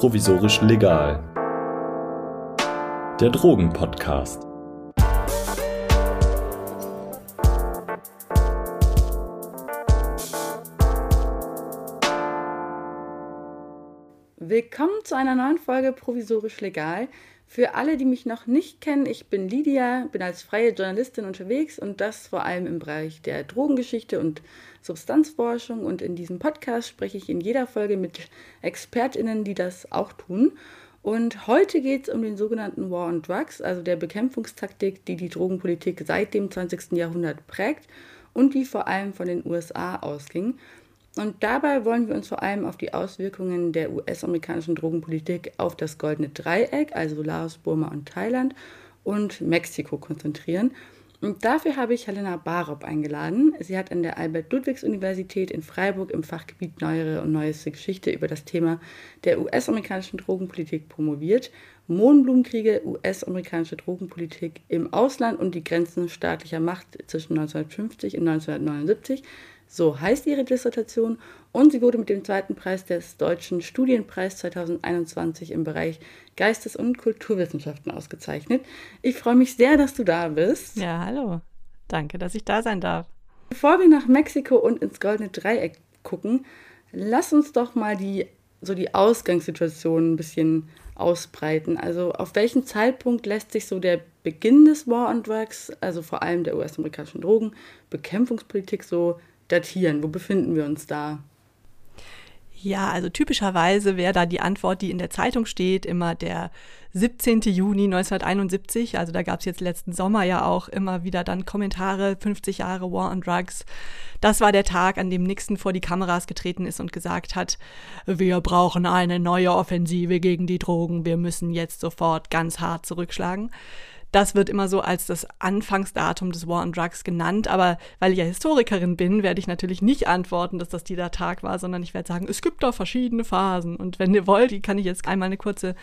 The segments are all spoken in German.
provisorisch legal. Der Drogenpodcast. Willkommen zu einer neuen Folge Provisorisch Legal. Für alle, die mich noch nicht kennen, ich bin Lydia, bin als freie Journalistin unterwegs und das vor allem im Bereich der Drogengeschichte und Substanzforschung. Und in diesem Podcast spreche ich in jeder Folge mit ExpertInnen, die das auch tun. Und heute geht es um den sogenannten War on Drugs, also der Bekämpfungstaktik, die die Drogenpolitik seit dem 20. Jahrhundert prägt und die vor allem von den USA ausging. Und dabei wollen wir uns vor allem auf die Auswirkungen der US-amerikanischen Drogenpolitik auf das Goldene Dreieck, also Laos, Burma und Thailand und Mexiko konzentrieren. Und dafür habe ich Helena Barop eingeladen. Sie hat an der Albert-Ludwigs-Universität in Freiburg im Fachgebiet Neuere und Neueste Geschichte über das Thema der US-amerikanischen Drogenpolitik promoviert. Mohnblumenkriege, US-amerikanische Drogenpolitik im Ausland und die Grenzen staatlicher Macht zwischen 1950 und 1979 so heißt ihre Dissertation und sie wurde mit dem zweiten Preis des Deutschen Studienpreis 2021 im Bereich Geistes- und Kulturwissenschaften ausgezeichnet. Ich freue mich sehr, dass du da bist. Ja, hallo. Danke, dass ich da sein darf. Bevor wir nach Mexiko und ins Goldene Dreieck gucken, lass uns doch mal die, so die Ausgangssituation ein bisschen ausbreiten. Also auf welchen Zeitpunkt lässt sich so der Beginn des War on Drugs, also vor allem der US-amerikanischen Drogenbekämpfungspolitik, so datieren? Wo befinden wir uns da? Ja, also typischerweise wäre da die Antwort, die in der Zeitung steht, immer der 17. Juni 1971. Also da gab es jetzt letzten Sommer ja auch immer wieder dann Kommentare, 50 Jahre War on Drugs. Das war der Tag, an dem Nixon vor die Kameras getreten ist und gesagt hat, wir brauchen eine neue Offensive gegen die Drogen, wir müssen jetzt sofort ganz hart zurückschlagen. Das wird immer so als das Anfangsdatum des War on Drugs genannt. Aber weil ich ja Historikerin bin, werde ich natürlich nicht antworten, dass das dieser Tag war, sondern ich werde sagen, es gibt da verschiedene Phasen. Und wenn ihr wollt, kann ich jetzt einmal eine kurze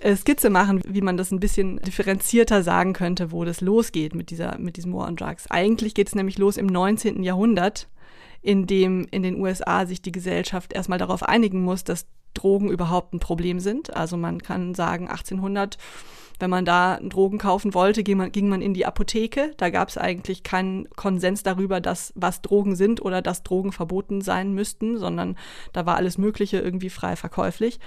äh, Skizze machen, wie man das ein bisschen differenzierter sagen könnte, wo das losgeht mit, dieser, mit diesem War on Drugs. Eigentlich geht es nämlich los im 19. Jahrhundert, in dem in den USA sich die Gesellschaft erstmal darauf einigen muss, dass Drogen überhaupt ein Problem sind. Also man kann sagen, 1800 wenn man da Drogen kaufen wollte, ging man, ging man in die Apotheke. Da gab es eigentlich keinen Konsens darüber, dass was Drogen sind oder dass Drogen verboten sein müssten, sondern da war alles Mögliche irgendwie frei verkäuflich.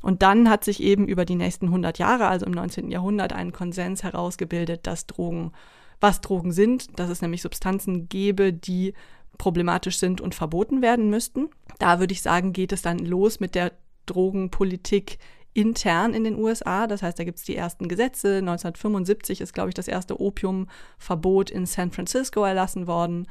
Und dann hat sich eben über die nächsten 100 Jahre, also im 19. Jahrhundert, ein Konsens herausgebildet, dass Drogen, was Drogen sind, dass es nämlich Substanzen gäbe, die problematisch sind und verboten werden müssten. Da würde ich sagen, geht es dann los mit der Drogenpolitik intern in den USA. Das heißt, da gibt es die ersten Gesetze. 1975 ist, glaube ich, das erste Opiumverbot in San Francisco erlassen worden.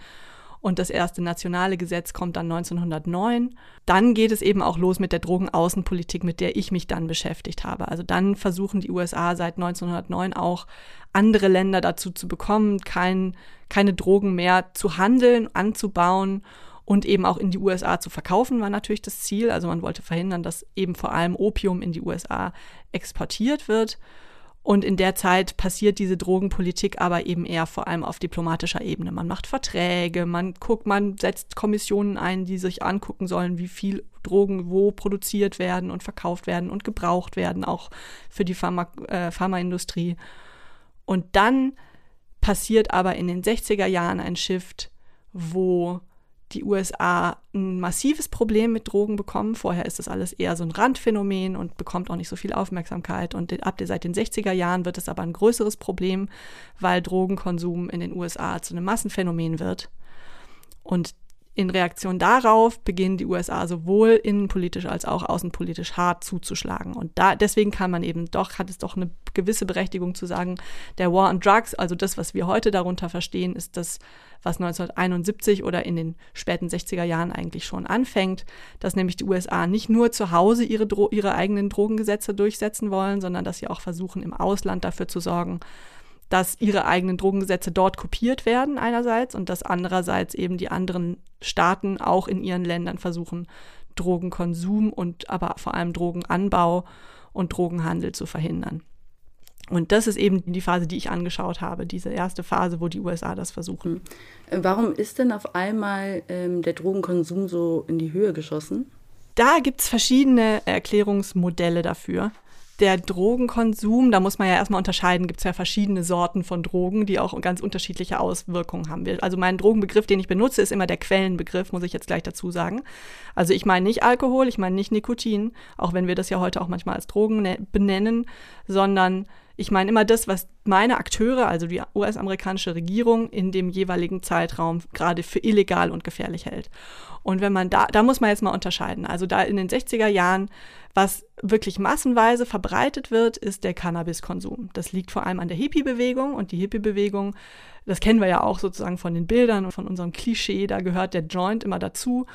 Und das erste nationale Gesetz kommt dann 1909. Dann geht es eben auch los mit der Drogenaußenpolitik, mit der ich mich dann beschäftigt habe. Also dann versuchen die USA seit 1909 auch andere Länder dazu zu bekommen, kein, keine Drogen mehr zu handeln, anzubauen und eben auch in die USA zu verkaufen, war natürlich das Ziel. Also man wollte verhindern, dass eben vor allem Opium in die USA exportiert wird. Und in der Zeit passiert diese Drogenpolitik aber eben eher vor allem auf diplomatischer Ebene. Man macht Verträge, man guckt, man setzt Kommissionen ein, die sich angucken sollen, wie viel Drogen wo produziert werden und verkauft werden und gebraucht werden, auch für die Pharma, äh, Pharmaindustrie. Und dann passiert aber in den 60er Jahren ein Shift, wo die USA ein massives Problem mit Drogen bekommen. Vorher ist das alles eher so ein Randphänomen und bekommt auch nicht so viel Aufmerksamkeit. Und ab seit den 60er Jahren wird es aber ein größeres Problem, weil Drogenkonsum in den USA zu einem Massenphänomen wird. Und in Reaktion darauf beginnen die USA sowohl innenpolitisch als auch außenpolitisch hart zuzuschlagen. Und da, deswegen kann man eben doch, hat es doch eine gewisse Berechtigung zu sagen, der War on Drugs, also das, was wir heute darunter verstehen, ist das, was 1971 oder in den späten 60er Jahren eigentlich schon anfängt, dass nämlich die USA nicht nur zu Hause ihre, Dro ihre eigenen Drogengesetze durchsetzen wollen, sondern dass sie auch versuchen, im Ausland dafür zu sorgen, dass ihre eigenen Drogengesetze dort kopiert werden einerseits und dass andererseits eben die anderen Staaten auch in ihren Ländern versuchen, Drogenkonsum und aber vor allem Drogenanbau und Drogenhandel zu verhindern. Und das ist eben die Phase, die ich angeschaut habe, diese erste Phase, wo die USA das versuchen. Hm. Warum ist denn auf einmal ähm, der Drogenkonsum so in die Höhe geschossen? da gibt es verschiedene Erklärungsmodelle dafür der Drogenkonsum, da muss man ja erstmal unterscheiden, gibt es ja verschiedene Sorten von Drogen, die auch ganz unterschiedliche Auswirkungen haben. Also mein Drogenbegriff, den ich benutze, ist immer der Quellenbegriff, muss ich jetzt gleich dazu sagen. Also ich meine nicht Alkohol, ich meine nicht Nikotin, auch wenn wir das ja heute auch manchmal als Drogen ne-, benennen, sondern ich meine immer das, was meine Akteure, also die US-amerikanische Regierung, in dem jeweiligen Zeitraum gerade für illegal und gefährlich hält. Und wenn man da, da muss man jetzt mal unterscheiden. Also da in den 60er Jahren, was wirklich massenweise verbreitet wird, ist der Cannabiskonsum. Das liegt vor allem an der Hippie-Bewegung und die Hippie-Bewegung, das kennen wir ja auch sozusagen von den Bildern und von unserem Klischee, da gehört der Joint immer dazu.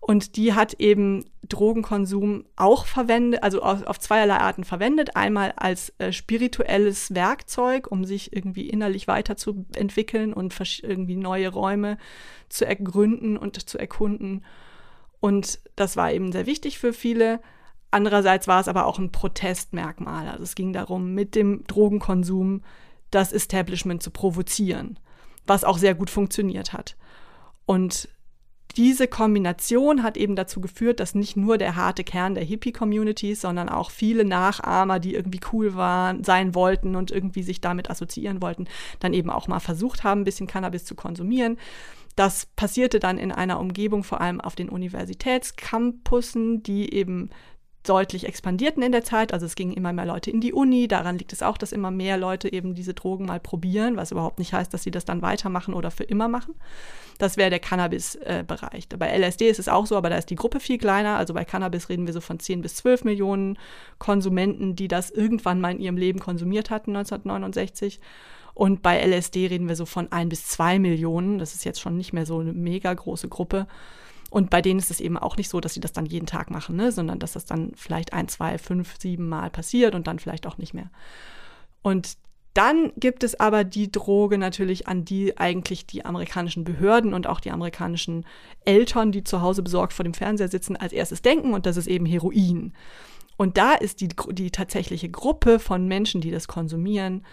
Und die hat eben Drogenkonsum auch verwendet, also auf, auf zweierlei Arten verwendet. Einmal als äh, spirituelles Werkzeug, um sich irgendwie innerlich weiterzuentwickeln und irgendwie neue Räume zu ergründen und zu erkunden. Und das war eben sehr wichtig für viele. Andererseits war es aber auch ein Protestmerkmal. Also es ging darum, mit dem Drogenkonsum das Establishment zu provozieren, was auch sehr gut funktioniert hat. Und diese Kombination hat eben dazu geführt, dass nicht nur der harte Kern der Hippie-Communities, sondern auch viele Nachahmer, die irgendwie cool waren, sein wollten und irgendwie sich damit assoziieren wollten, dann eben auch mal versucht haben, ein bisschen Cannabis zu konsumieren. Das passierte dann in einer Umgebung, vor allem auf den Universitätscampussen, die eben deutlich expandierten in der Zeit. Also es gingen immer mehr Leute in die Uni. Daran liegt es auch, dass immer mehr Leute eben diese Drogen mal probieren, was überhaupt nicht heißt, dass sie das dann weitermachen oder für immer machen. Das wäre der Cannabis-Bereich. Äh, bei LSD ist es auch so, aber da ist die Gruppe viel kleiner. Also bei Cannabis reden wir so von 10 bis 12 Millionen Konsumenten, die das irgendwann mal in ihrem Leben konsumiert hatten, 1969. Und bei LSD reden wir so von 1 bis 2 Millionen. Das ist jetzt schon nicht mehr so eine mega große Gruppe. Und bei denen ist es eben auch nicht so, dass sie das dann jeden Tag machen, ne? sondern dass das dann vielleicht ein, zwei, fünf, sieben Mal passiert und dann vielleicht auch nicht mehr. Und dann gibt es aber die Droge natürlich, an die eigentlich die amerikanischen Behörden und auch die amerikanischen Eltern, die zu Hause besorgt vor dem Fernseher sitzen, als erstes denken und das ist eben Heroin. Und da ist die, die tatsächliche Gruppe von Menschen, die das konsumieren,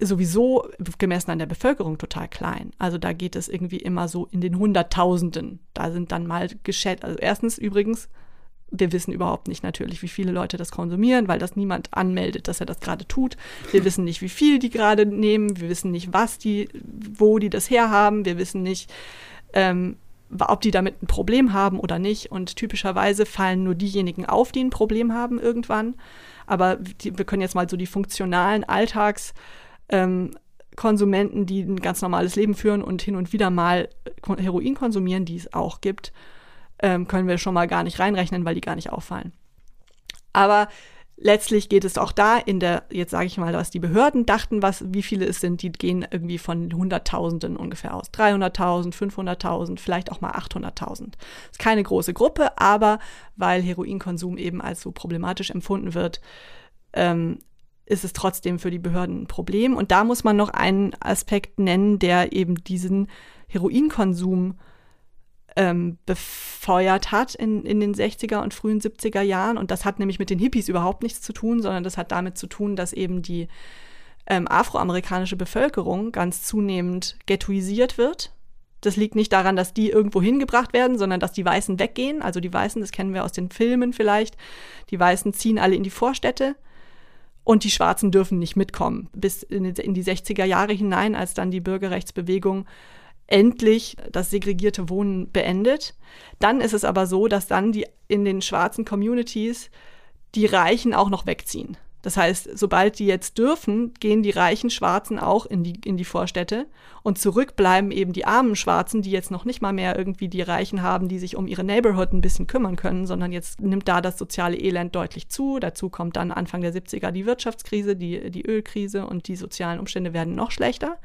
sowieso gemessen an der Bevölkerung total klein. Also da geht es irgendwie immer so in den Hunderttausenden. Da sind dann mal geschätzt, also erstens übrigens, wir wissen überhaupt nicht natürlich, wie viele Leute das konsumieren, weil das niemand anmeldet, dass er das gerade tut. Wir wissen nicht, wie viel die gerade nehmen. Wir wissen nicht, was die, wo die das herhaben. Wir wissen nicht, ähm, ob die damit ein Problem haben oder nicht. Und typischerweise fallen nur diejenigen auf, die ein Problem haben irgendwann. Aber die, wir können jetzt mal so die funktionalen Alltags- ähm, Konsumenten, die ein ganz normales Leben führen und hin und wieder mal Heroin konsumieren, die es auch gibt, ähm, können wir schon mal gar nicht reinrechnen, weil die gar nicht auffallen. Aber letztlich geht es auch da in der, jetzt sage ich mal, was die Behörden dachten, was, wie viele es sind, die gehen irgendwie von Hunderttausenden ungefähr aus. 300.000, 500.000, vielleicht auch mal 800.000. Ist keine große Gruppe, aber weil Heroinkonsum eben als so problematisch empfunden wird, ähm, ist es trotzdem für die Behörden ein Problem. Und da muss man noch einen Aspekt nennen, der eben diesen Heroinkonsum ähm, befeuert hat in, in den 60er und frühen 70er Jahren. Und das hat nämlich mit den Hippies überhaupt nichts zu tun, sondern das hat damit zu tun, dass eben die ähm, afroamerikanische Bevölkerung ganz zunehmend ghettoisiert wird. Das liegt nicht daran, dass die irgendwo hingebracht werden, sondern dass die Weißen weggehen. Also die Weißen, das kennen wir aus den Filmen vielleicht, die Weißen ziehen alle in die Vorstädte und die Schwarzen dürfen nicht mitkommen. Bis in die 60er Jahre hinein, als dann die Bürgerrechtsbewegung endlich das segregierte Wohnen beendet. Dann ist es aber so, dass dann die in den schwarzen Communities die Reichen auch noch wegziehen. Das heißt, sobald die jetzt dürfen, gehen die reichen Schwarzen auch in die, in die Vorstädte und zurück bleiben eben die armen Schwarzen, die jetzt noch nicht mal mehr irgendwie die Reichen haben, die sich um ihre Neighborhood ein bisschen kümmern können, sondern jetzt nimmt da das soziale Elend deutlich zu. Dazu kommt dann Anfang der 70er die Wirtschaftskrise, die, die Ölkrise und die sozialen Umstände werden noch schlechter.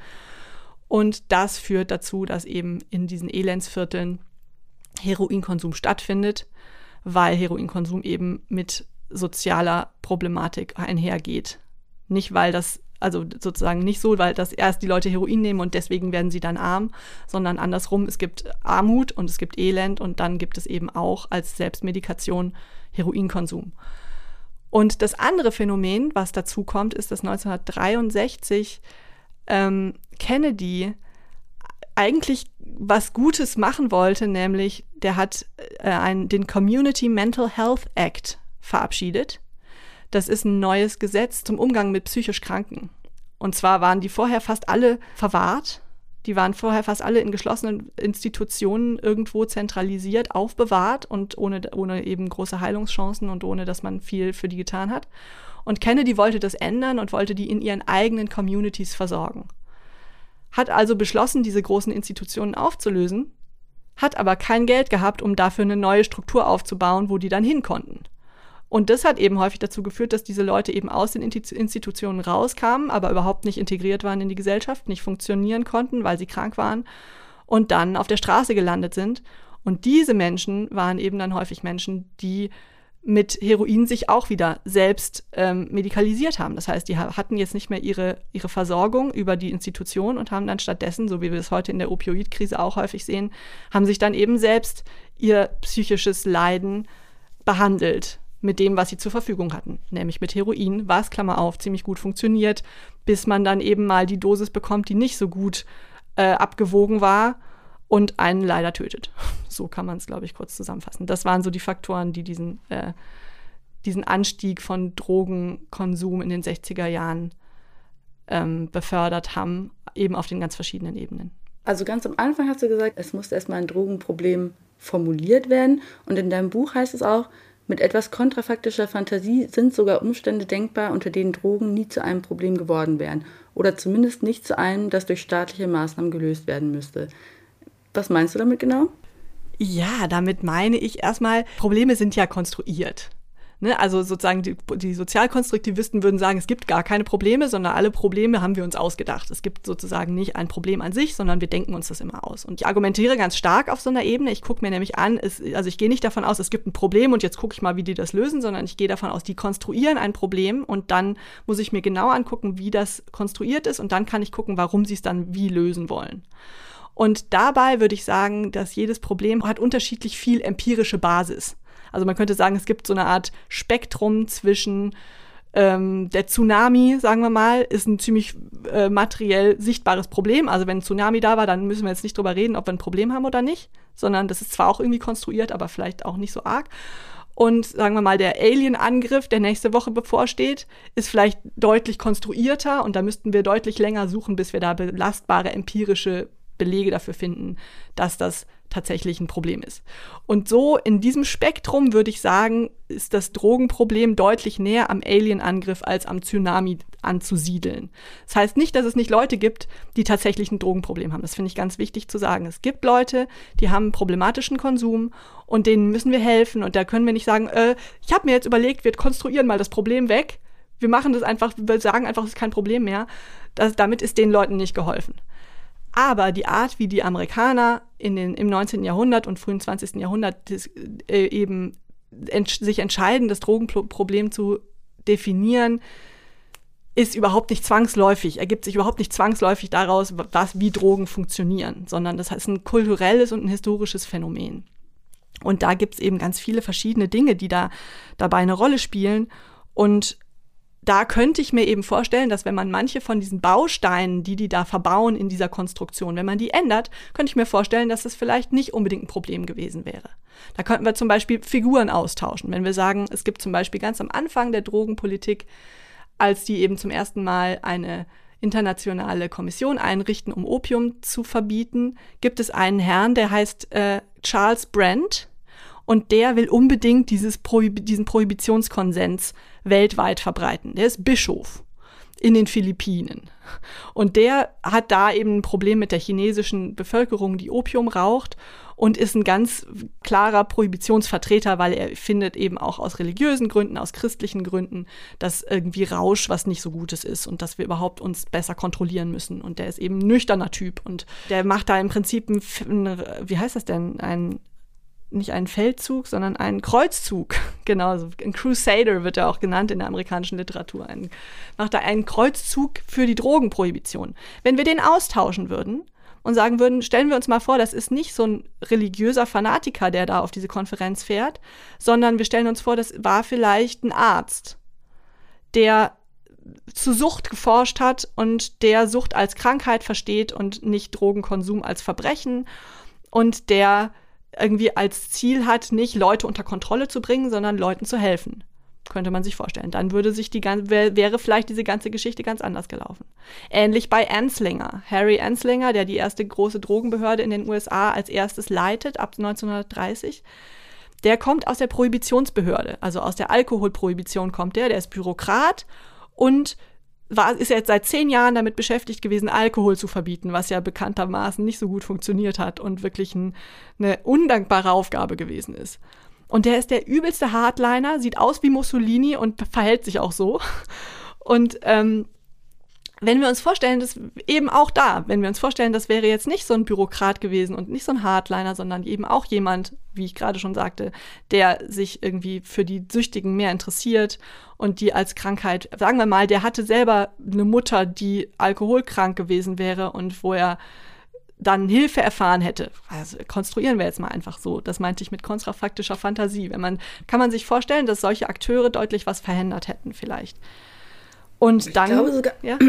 Und das führt dazu, dass eben in diesen Elendsvierteln Heroinkonsum stattfindet, weil Heroinkonsum eben mit sozialer Problematik einhergeht. Nicht, weil das, also sozusagen nicht so, weil das erst die Leute Heroin nehmen und deswegen werden sie dann arm, sondern andersrum, es gibt Armut und es gibt Elend und dann gibt es eben auch als Selbstmedikation Heroinkonsum. Und das andere Phänomen, was dazu kommt, ist, dass 1963 ähm, Kennedy eigentlich was Gutes machen wollte, nämlich der hat äh, ein, den Community Mental Health Act verabschiedet. Das ist ein neues Gesetz zum Umgang mit psychisch Kranken. Und zwar waren die vorher fast alle verwahrt. Die waren vorher fast alle in geschlossenen Institutionen irgendwo zentralisiert, aufbewahrt und ohne, ohne eben große Heilungschancen und ohne, dass man viel für die getan hat. Und Kennedy wollte das ändern und wollte die in ihren eigenen Communities versorgen. Hat also beschlossen, diese großen Institutionen aufzulösen, hat aber kein Geld gehabt, um dafür eine neue Struktur aufzubauen, wo die dann hin konnten. Und das hat eben häufig dazu geführt, dass diese Leute eben aus den Institutionen rauskamen, aber überhaupt nicht integriert waren in die Gesellschaft, nicht funktionieren konnten, weil sie krank waren und dann auf der Straße gelandet sind. Und diese Menschen waren eben dann häufig Menschen, die mit Heroin sich auch wieder selbst ähm, medikalisiert haben. Das heißt, die hatten jetzt nicht mehr ihre, ihre Versorgung über die Institution und haben dann stattdessen, so wie wir es heute in der Opioidkrise auch häufig sehen, haben sich dann eben selbst ihr psychisches Leiden behandelt mit dem, was sie zur Verfügung hatten, nämlich mit Heroin, was, Klammer auf, ziemlich gut funktioniert, bis man dann eben mal die Dosis bekommt, die nicht so gut äh, abgewogen war und einen leider tötet. So kann man es, glaube ich, kurz zusammenfassen. Das waren so die Faktoren, die diesen, äh, diesen Anstieg von Drogenkonsum in den 60er Jahren ähm, befördert haben, eben auf den ganz verschiedenen Ebenen. Also ganz am Anfang hast du gesagt, es musste erstmal ein Drogenproblem formuliert werden. Und in deinem Buch heißt es auch, mit etwas kontrafaktischer Fantasie sind sogar Umstände denkbar, unter denen Drogen nie zu einem Problem geworden wären oder zumindest nicht zu einem, das durch staatliche Maßnahmen gelöst werden müsste. Was meinst du damit genau? Ja, damit meine ich erstmal, Probleme sind ja konstruiert. Ne? Also sozusagen die, die Sozialkonstruktivisten würden sagen, es gibt gar keine Probleme, sondern alle Probleme haben wir uns ausgedacht. Es gibt sozusagen nicht ein Problem an sich, sondern wir denken uns das immer aus. Und ich argumentiere ganz stark auf so einer Ebene. Ich gucke mir nämlich an, es, also ich gehe nicht davon aus, es gibt ein Problem und jetzt gucke ich mal, wie die das lösen, sondern ich gehe davon aus, die konstruieren ein Problem und dann muss ich mir genau angucken, wie das konstruiert ist und dann kann ich gucken, warum sie es dann wie lösen wollen. Und dabei würde ich sagen, dass jedes Problem hat unterschiedlich viel empirische Basis. Also man könnte sagen, es gibt so eine Art Spektrum zwischen ähm, der Tsunami, sagen wir mal, ist ein ziemlich äh, materiell sichtbares Problem. Also wenn ein Tsunami da war, dann müssen wir jetzt nicht drüber reden, ob wir ein Problem haben oder nicht, sondern das ist zwar auch irgendwie konstruiert, aber vielleicht auch nicht so arg. Und sagen wir mal, der Alien-Angriff, der nächste Woche bevorsteht, ist vielleicht deutlich konstruierter und da müssten wir deutlich länger suchen, bis wir da belastbare empirische Belege dafür finden, dass das tatsächlich ein Problem ist. Und so in diesem Spektrum würde ich sagen, ist das Drogenproblem deutlich näher am Alien-Angriff als am Tsunami anzusiedeln. Das heißt nicht, dass es nicht Leute gibt, die tatsächlich ein Drogenproblem haben. Das finde ich ganz wichtig zu sagen. Es gibt Leute, die haben problematischen Konsum und denen müssen wir helfen. Und da können wir nicht sagen, äh, ich habe mir jetzt überlegt, wir konstruieren mal das Problem weg. Wir machen das einfach, wir sagen einfach, es ist kein Problem mehr. Das, damit ist den Leuten nicht geholfen. Aber die Art, wie die Amerikaner in den, im 19. Jahrhundert und frühen 20. Jahrhundert des, äh, eben ent sich entscheiden, das Drogenproblem zu definieren, ist überhaupt nicht zwangsläufig, ergibt sich überhaupt nicht zwangsläufig daraus, was, wie Drogen funktionieren, sondern das ist ein kulturelles und ein historisches Phänomen. Und da gibt es eben ganz viele verschiedene Dinge, die da dabei eine Rolle spielen. Und da könnte ich mir eben vorstellen, dass wenn man manche von diesen Bausteinen, die die da verbauen in dieser Konstruktion, wenn man die ändert, könnte ich mir vorstellen, dass das vielleicht nicht unbedingt ein Problem gewesen wäre. Da könnten wir zum Beispiel Figuren austauschen. Wenn wir sagen, es gibt zum Beispiel ganz am Anfang der Drogenpolitik, als die eben zum ersten Mal eine internationale Kommission einrichten, um Opium zu verbieten, gibt es einen Herrn, der heißt äh, Charles Brent und der will unbedingt dieses Prohib diesen Prohibitionskonsens weltweit verbreiten. Der ist Bischof in den Philippinen. Und der hat da eben ein Problem mit der chinesischen Bevölkerung, die Opium raucht und ist ein ganz klarer Prohibitionsvertreter, weil er findet eben auch aus religiösen Gründen, aus christlichen Gründen, dass irgendwie Rausch was nicht so Gutes ist und dass wir überhaupt uns besser kontrollieren müssen. Und der ist eben ein nüchterner Typ und der macht da im Prinzip ein, wie heißt das denn, ein nicht einen Feldzug, sondern einen Kreuzzug. Genau, ein Crusader wird er auch genannt in der amerikanischen Literatur. Ein, macht er einen Kreuzzug für die Drogenprohibition. Wenn wir den austauschen würden und sagen würden, stellen wir uns mal vor, das ist nicht so ein religiöser Fanatiker, der da auf diese Konferenz fährt, sondern wir stellen uns vor, das war vielleicht ein Arzt, der zu Sucht geforscht hat und der Sucht als Krankheit versteht und nicht Drogenkonsum als Verbrechen und der irgendwie als Ziel hat, nicht Leute unter Kontrolle zu bringen, sondern Leuten zu helfen. Könnte man sich vorstellen. Dann würde sich die ganze, wäre vielleicht diese ganze Geschichte ganz anders gelaufen. Ähnlich bei Anslinger. Harry Anslinger, der die erste große Drogenbehörde in den USA als erstes leitet, ab 1930. Der kommt aus der Prohibitionsbehörde, also aus der Alkoholprohibition kommt der, der ist Bürokrat und war, ist jetzt seit zehn Jahren damit beschäftigt gewesen, Alkohol zu verbieten, was ja bekanntermaßen nicht so gut funktioniert hat und wirklich ein, eine undankbare Aufgabe gewesen ist. Und der ist der übelste Hardliner, sieht aus wie Mussolini und verhält sich auch so. Und ähm, wenn wir uns vorstellen, dass eben auch da, wenn wir uns vorstellen, das wäre jetzt nicht so ein Bürokrat gewesen und nicht so ein Hardliner, sondern eben auch jemand, wie ich gerade schon sagte, der sich irgendwie für die Süchtigen mehr interessiert und die als Krankheit, sagen wir mal, der hatte selber eine Mutter, die alkoholkrank gewesen wäre und wo er dann Hilfe erfahren hätte. Also konstruieren wir jetzt mal einfach so. Das meinte ich mit kontrafaktischer Fantasie. Wenn man, kann man sich vorstellen, dass solche Akteure deutlich was verhindert hätten vielleicht. Und ich dann. Glaube sogar, ja?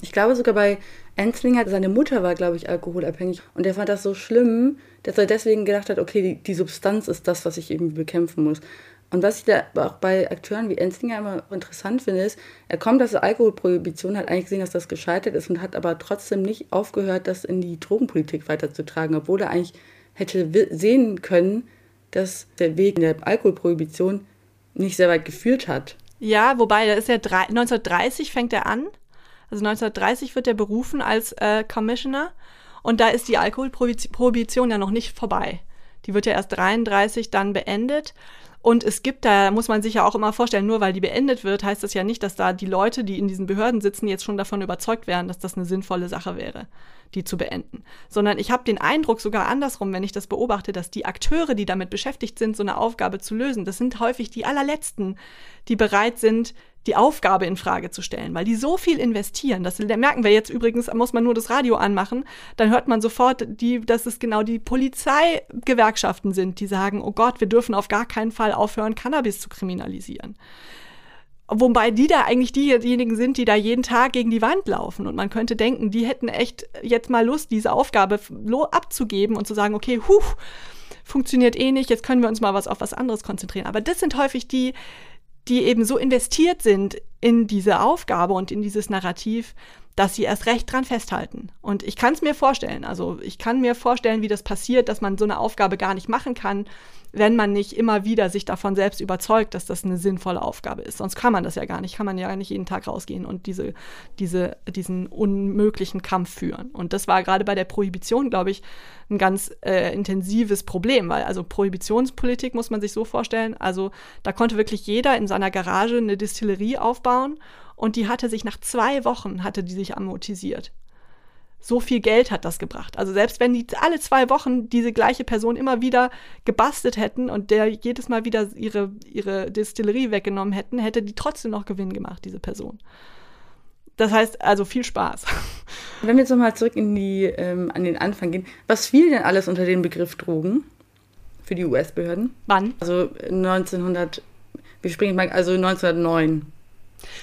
Ich glaube sogar bei Enslinger, seine Mutter war, glaube ich, alkoholabhängig. Und er fand das so schlimm, dass er deswegen gedacht hat, okay, die, die Substanz ist das, was ich eben bekämpfen muss. Und was ich da auch bei Akteuren wie Enslinger immer interessant finde, ist, er kommt aus der Alkoholprohibition, hat eigentlich gesehen, dass das gescheitert ist und hat aber trotzdem nicht aufgehört, das in die Drogenpolitik weiterzutragen, obwohl er eigentlich hätte sehen können, dass der Weg in der Alkoholprohibition nicht sehr weit geführt hat. Ja, wobei, da ist ja 1930 fängt er an. Also 1930 wird er berufen als äh, Commissioner und da ist die Alkoholprohibition ja noch nicht vorbei. Die wird ja erst 33 dann beendet. Und es gibt da, muss man sich ja auch immer vorstellen, nur weil die beendet wird, heißt das ja nicht, dass da die Leute, die in diesen Behörden sitzen, jetzt schon davon überzeugt wären, dass das eine sinnvolle Sache wäre, die zu beenden. Sondern ich habe den Eindruck sogar andersrum, wenn ich das beobachte, dass die Akteure, die damit beschäftigt sind, so eine Aufgabe zu lösen, das sind häufig die allerletzten, die bereit sind, die Aufgabe in Frage zu stellen, weil die so viel investieren. Das merken wir jetzt übrigens, muss man nur das Radio anmachen, dann hört man sofort, die, dass es genau die Polizeigewerkschaften sind, die sagen, oh Gott, wir dürfen auf gar keinen Fall aufhören, Cannabis zu kriminalisieren. Wobei die da eigentlich diejenigen sind, die da jeden Tag gegen die Wand laufen. Und man könnte denken, die hätten echt jetzt mal Lust, diese Aufgabe abzugeben und zu sagen, okay, huh, funktioniert eh nicht, jetzt können wir uns mal was auf was anderes konzentrieren. Aber das sind häufig die, die eben so investiert sind in diese Aufgabe und in dieses Narrativ, dass sie erst recht dran festhalten. Und ich kann es mir vorstellen, also ich kann mir vorstellen, wie das passiert, dass man so eine Aufgabe gar nicht machen kann, wenn man nicht immer wieder sich davon selbst überzeugt, dass das eine sinnvolle Aufgabe ist. Sonst kann man das ja gar nicht, kann man ja nicht jeden Tag rausgehen und diese, diese, diesen unmöglichen Kampf führen. Und das war gerade bei der Prohibition, glaube ich, ein ganz äh, intensives Problem, weil also Prohibitionspolitik muss man sich so vorstellen, also da konnte wirklich jeder in seiner Garage eine Distillerie aufbauen und die hatte sich nach zwei Wochen, hatte die sich amortisiert. So viel Geld hat das gebracht. Also selbst wenn die alle zwei Wochen diese gleiche Person immer wieder gebastelt hätten und der jedes Mal wieder ihre, ihre Distillerie weggenommen hätten, hätte die trotzdem noch Gewinn gemacht, diese Person. Das heißt also viel Spaß. Wenn wir jetzt nochmal zurück in die, ähm, an den Anfang gehen, was fiel denn alles unter den Begriff Drogen für die US-Behörden? Wann? Also 1900, wir springen mal, also 1909.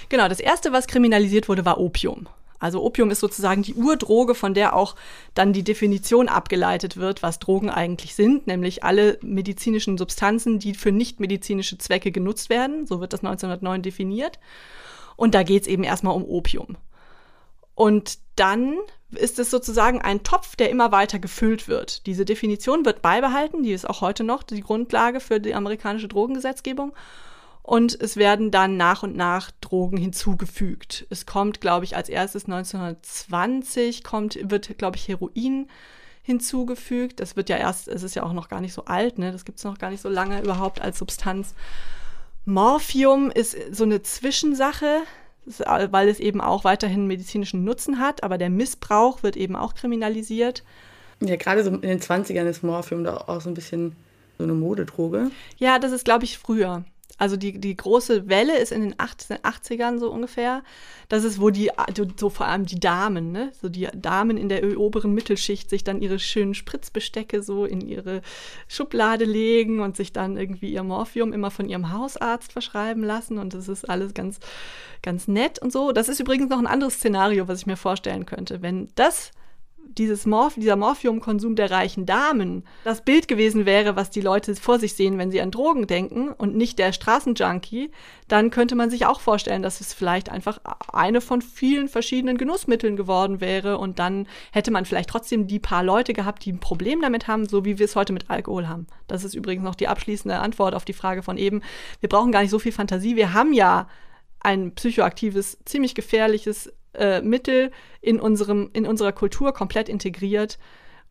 Genau, das erste, was kriminalisiert wurde, war Opium. Also Opium ist sozusagen die Urdroge, von der auch dann die Definition abgeleitet wird, was Drogen eigentlich sind, nämlich alle medizinischen Substanzen, die für nichtmedizinische Zwecke genutzt werden. So wird das 1909 definiert. Und da geht es eben erstmal um Opium. Und dann ist es sozusagen ein Topf, der immer weiter gefüllt wird. Diese Definition wird beibehalten, die ist auch heute noch die Grundlage für die amerikanische Drogengesetzgebung und es werden dann nach und nach Drogen hinzugefügt. Es kommt, glaube ich, als erstes 1920 kommt, wird, glaube ich, Heroin hinzugefügt. Das wird ja erst, es ist ja auch noch gar nicht so alt, ne? Das gibt es noch gar nicht so lange überhaupt als Substanz. Morphium ist so eine Zwischensache, weil es eben auch weiterhin medizinischen Nutzen hat, aber der Missbrauch wird eben auch kriminalisiert. Ja, gerade so in den 20ern ist Morphium da auch so ein bisschen so eine Modedroge. Ja, das ist, glaube ich, früher. Also die, die große Welle ist in den 80ern so ungefähr. Das ist, wo die, so vor allem die Damen, ne? So die Damen in der oberen Mittelschicht sich dann ihre schönen Spritzbestecke so in ihre Schublade legen und sich dann irgendwie ihr Morphium immer von ihrem Hausarzt verschreiben lassen. Und das ist alles ganz, ganz nett und so. Das ist übrigens noch ein anderes Szenario, was ich mir vorstellen könnte. Wenn das dieses Morph dieser Morphiumkonsum der reichen Damen das Bild gewesen wäre, was die Leute vor sich sehen, wenn sie an Drogen denken und nicht der Straßenjunkie, dann könnte man sich auch vorstellen, dass es vielleicht einfach eine von vielen verschiedenen Genussmitteln geworden wäre und dann hätte man vielleicht trotzdem die paar Leute gehabt, die ein Problem damit haben, so wie wir es heute mit Alkohol haben. Das ist übrigens noch die abschließende Antwort auf die Frage von eben. Wir brauchen gar nicht so viel Fantasie. Wir haben ja ein psychoaktives, ziemlich gefährliches äh, Mittel in, unserem, in unserer Kultur komplett integriert,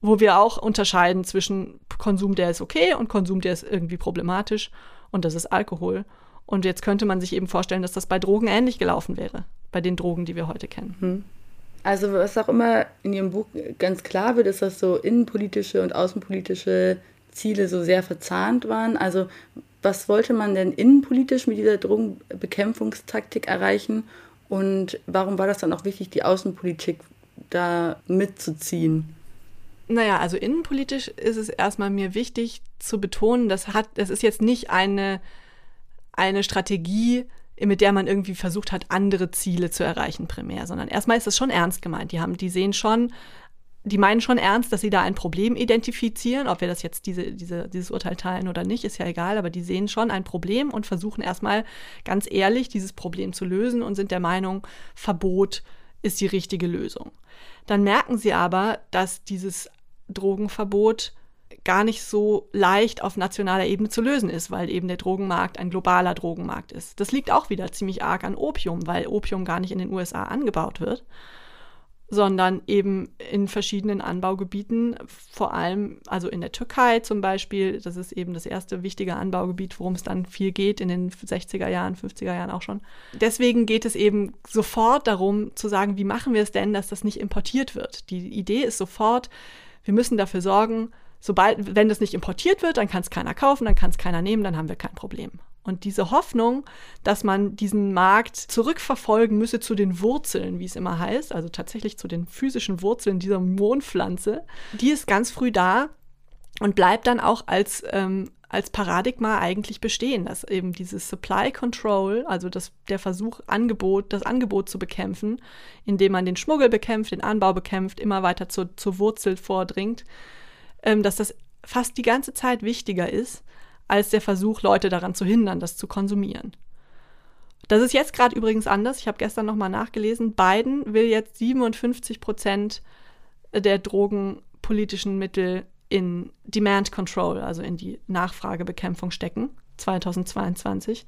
wo wir auch unterscheiden zwischen Konsum, der ist okay und Konsum, der ist irgendwie problematisch. Und das ist Alkohol. Und jetzt könnte man sich eben vorstellen, dass das bei Drogen ähnlich gelaufen wäre, bei den Drogen, die wir heute kennen. Hm. Also was auch immer in Ihrem Buch ganz klar wird, ist, dass so innenpolitische und außenpolitische Ziele so sehr verzahnt waren. Also was wollte man denn innenpolitisch mit dieser Drogenbekämpfungstaktik erreichen und warum war das dann auch wichtig, die Außenpolitik da mitzuziehen? Naja, also innenpolitisch ist es erstmal mir wichtig zu betonen, das hat, das ist jetzt nicht eine, eine Strategie, mit der man irgendwie versucht hat, andere Ziele zu erreichen primär, sondern erstmal ist es schon ernst gemeint. Die haben, die sehen schon die meinen schon ernst, dass sie da ein Problem identifizieren. Ob wir das jetzt diese, diese, dieses Urteil teilen oder nicht, ist ja egal, aber die sehen schon ein Problem und versuchen erstmal ganz ehrlich dieses Problem zu lösen und sind der Meinung, Verbot ist die richtige Lösung. Dann merken sie aber, dass dieses Drogenverbot gar nicht so leicht auf nationaler Ebene zu lösen ist, weil eben der Drogenmarkt ein globaler Drogenmarkt ist. Das liegt auch wieder ziemlich arg an Opium, weil Opium gar nicht in den USA angebaut wird sondern eben in verschiedenen Anbaugebieten, vor allem also in der Türkei zum Beispiel. Das ist eben das erste wichtige Anbaugebiet, worum es dann viel geht in den 60er Jahren, 50er Jahren auch schon. Deswegen geht es eben sofort darum zu sagen, wie machen wir es denn, dass das nicht importiert wird. Die Idee ist sofort, wir müssen dafür sorgen, sobald, wenn das nicht importiert wird, dann kann es keiner kaufen, dann kann es keiner nehmen, dann haben wir kein Problem. Und diese Hoffnung, dass man diesen Markt zurückverfolgen müsse zu den Wurzeln, wie es immer heißt, also tatsächlich zu den physischen Wurzeln dieser Mondpflanze, die ist ganz früh da und bleibt dann auch als, ähm, als Paradigma eigentlich bestehen, dass eben dieses Supply Control, also das, der Versuch, Angebot, das Angebot zu bekämpfen, indem man den Schmuggel bekämpft, den Anbau bekämpft, immer weiter zur, zur Wurzel vordringt, ähm, dass das fast die ganze Zeit wichtiger ist als der Versuch, Leute daran zu hindern, das zu konsumieren. Das ist jetzt gerade übrigens anders. Ich habe gestern nochmal nachgelesen. Biden will jetzt 57 Prozent der drogenpolitischen Mittel in Demand Control, also in die Nachfragebekämpfung stecken, 2022.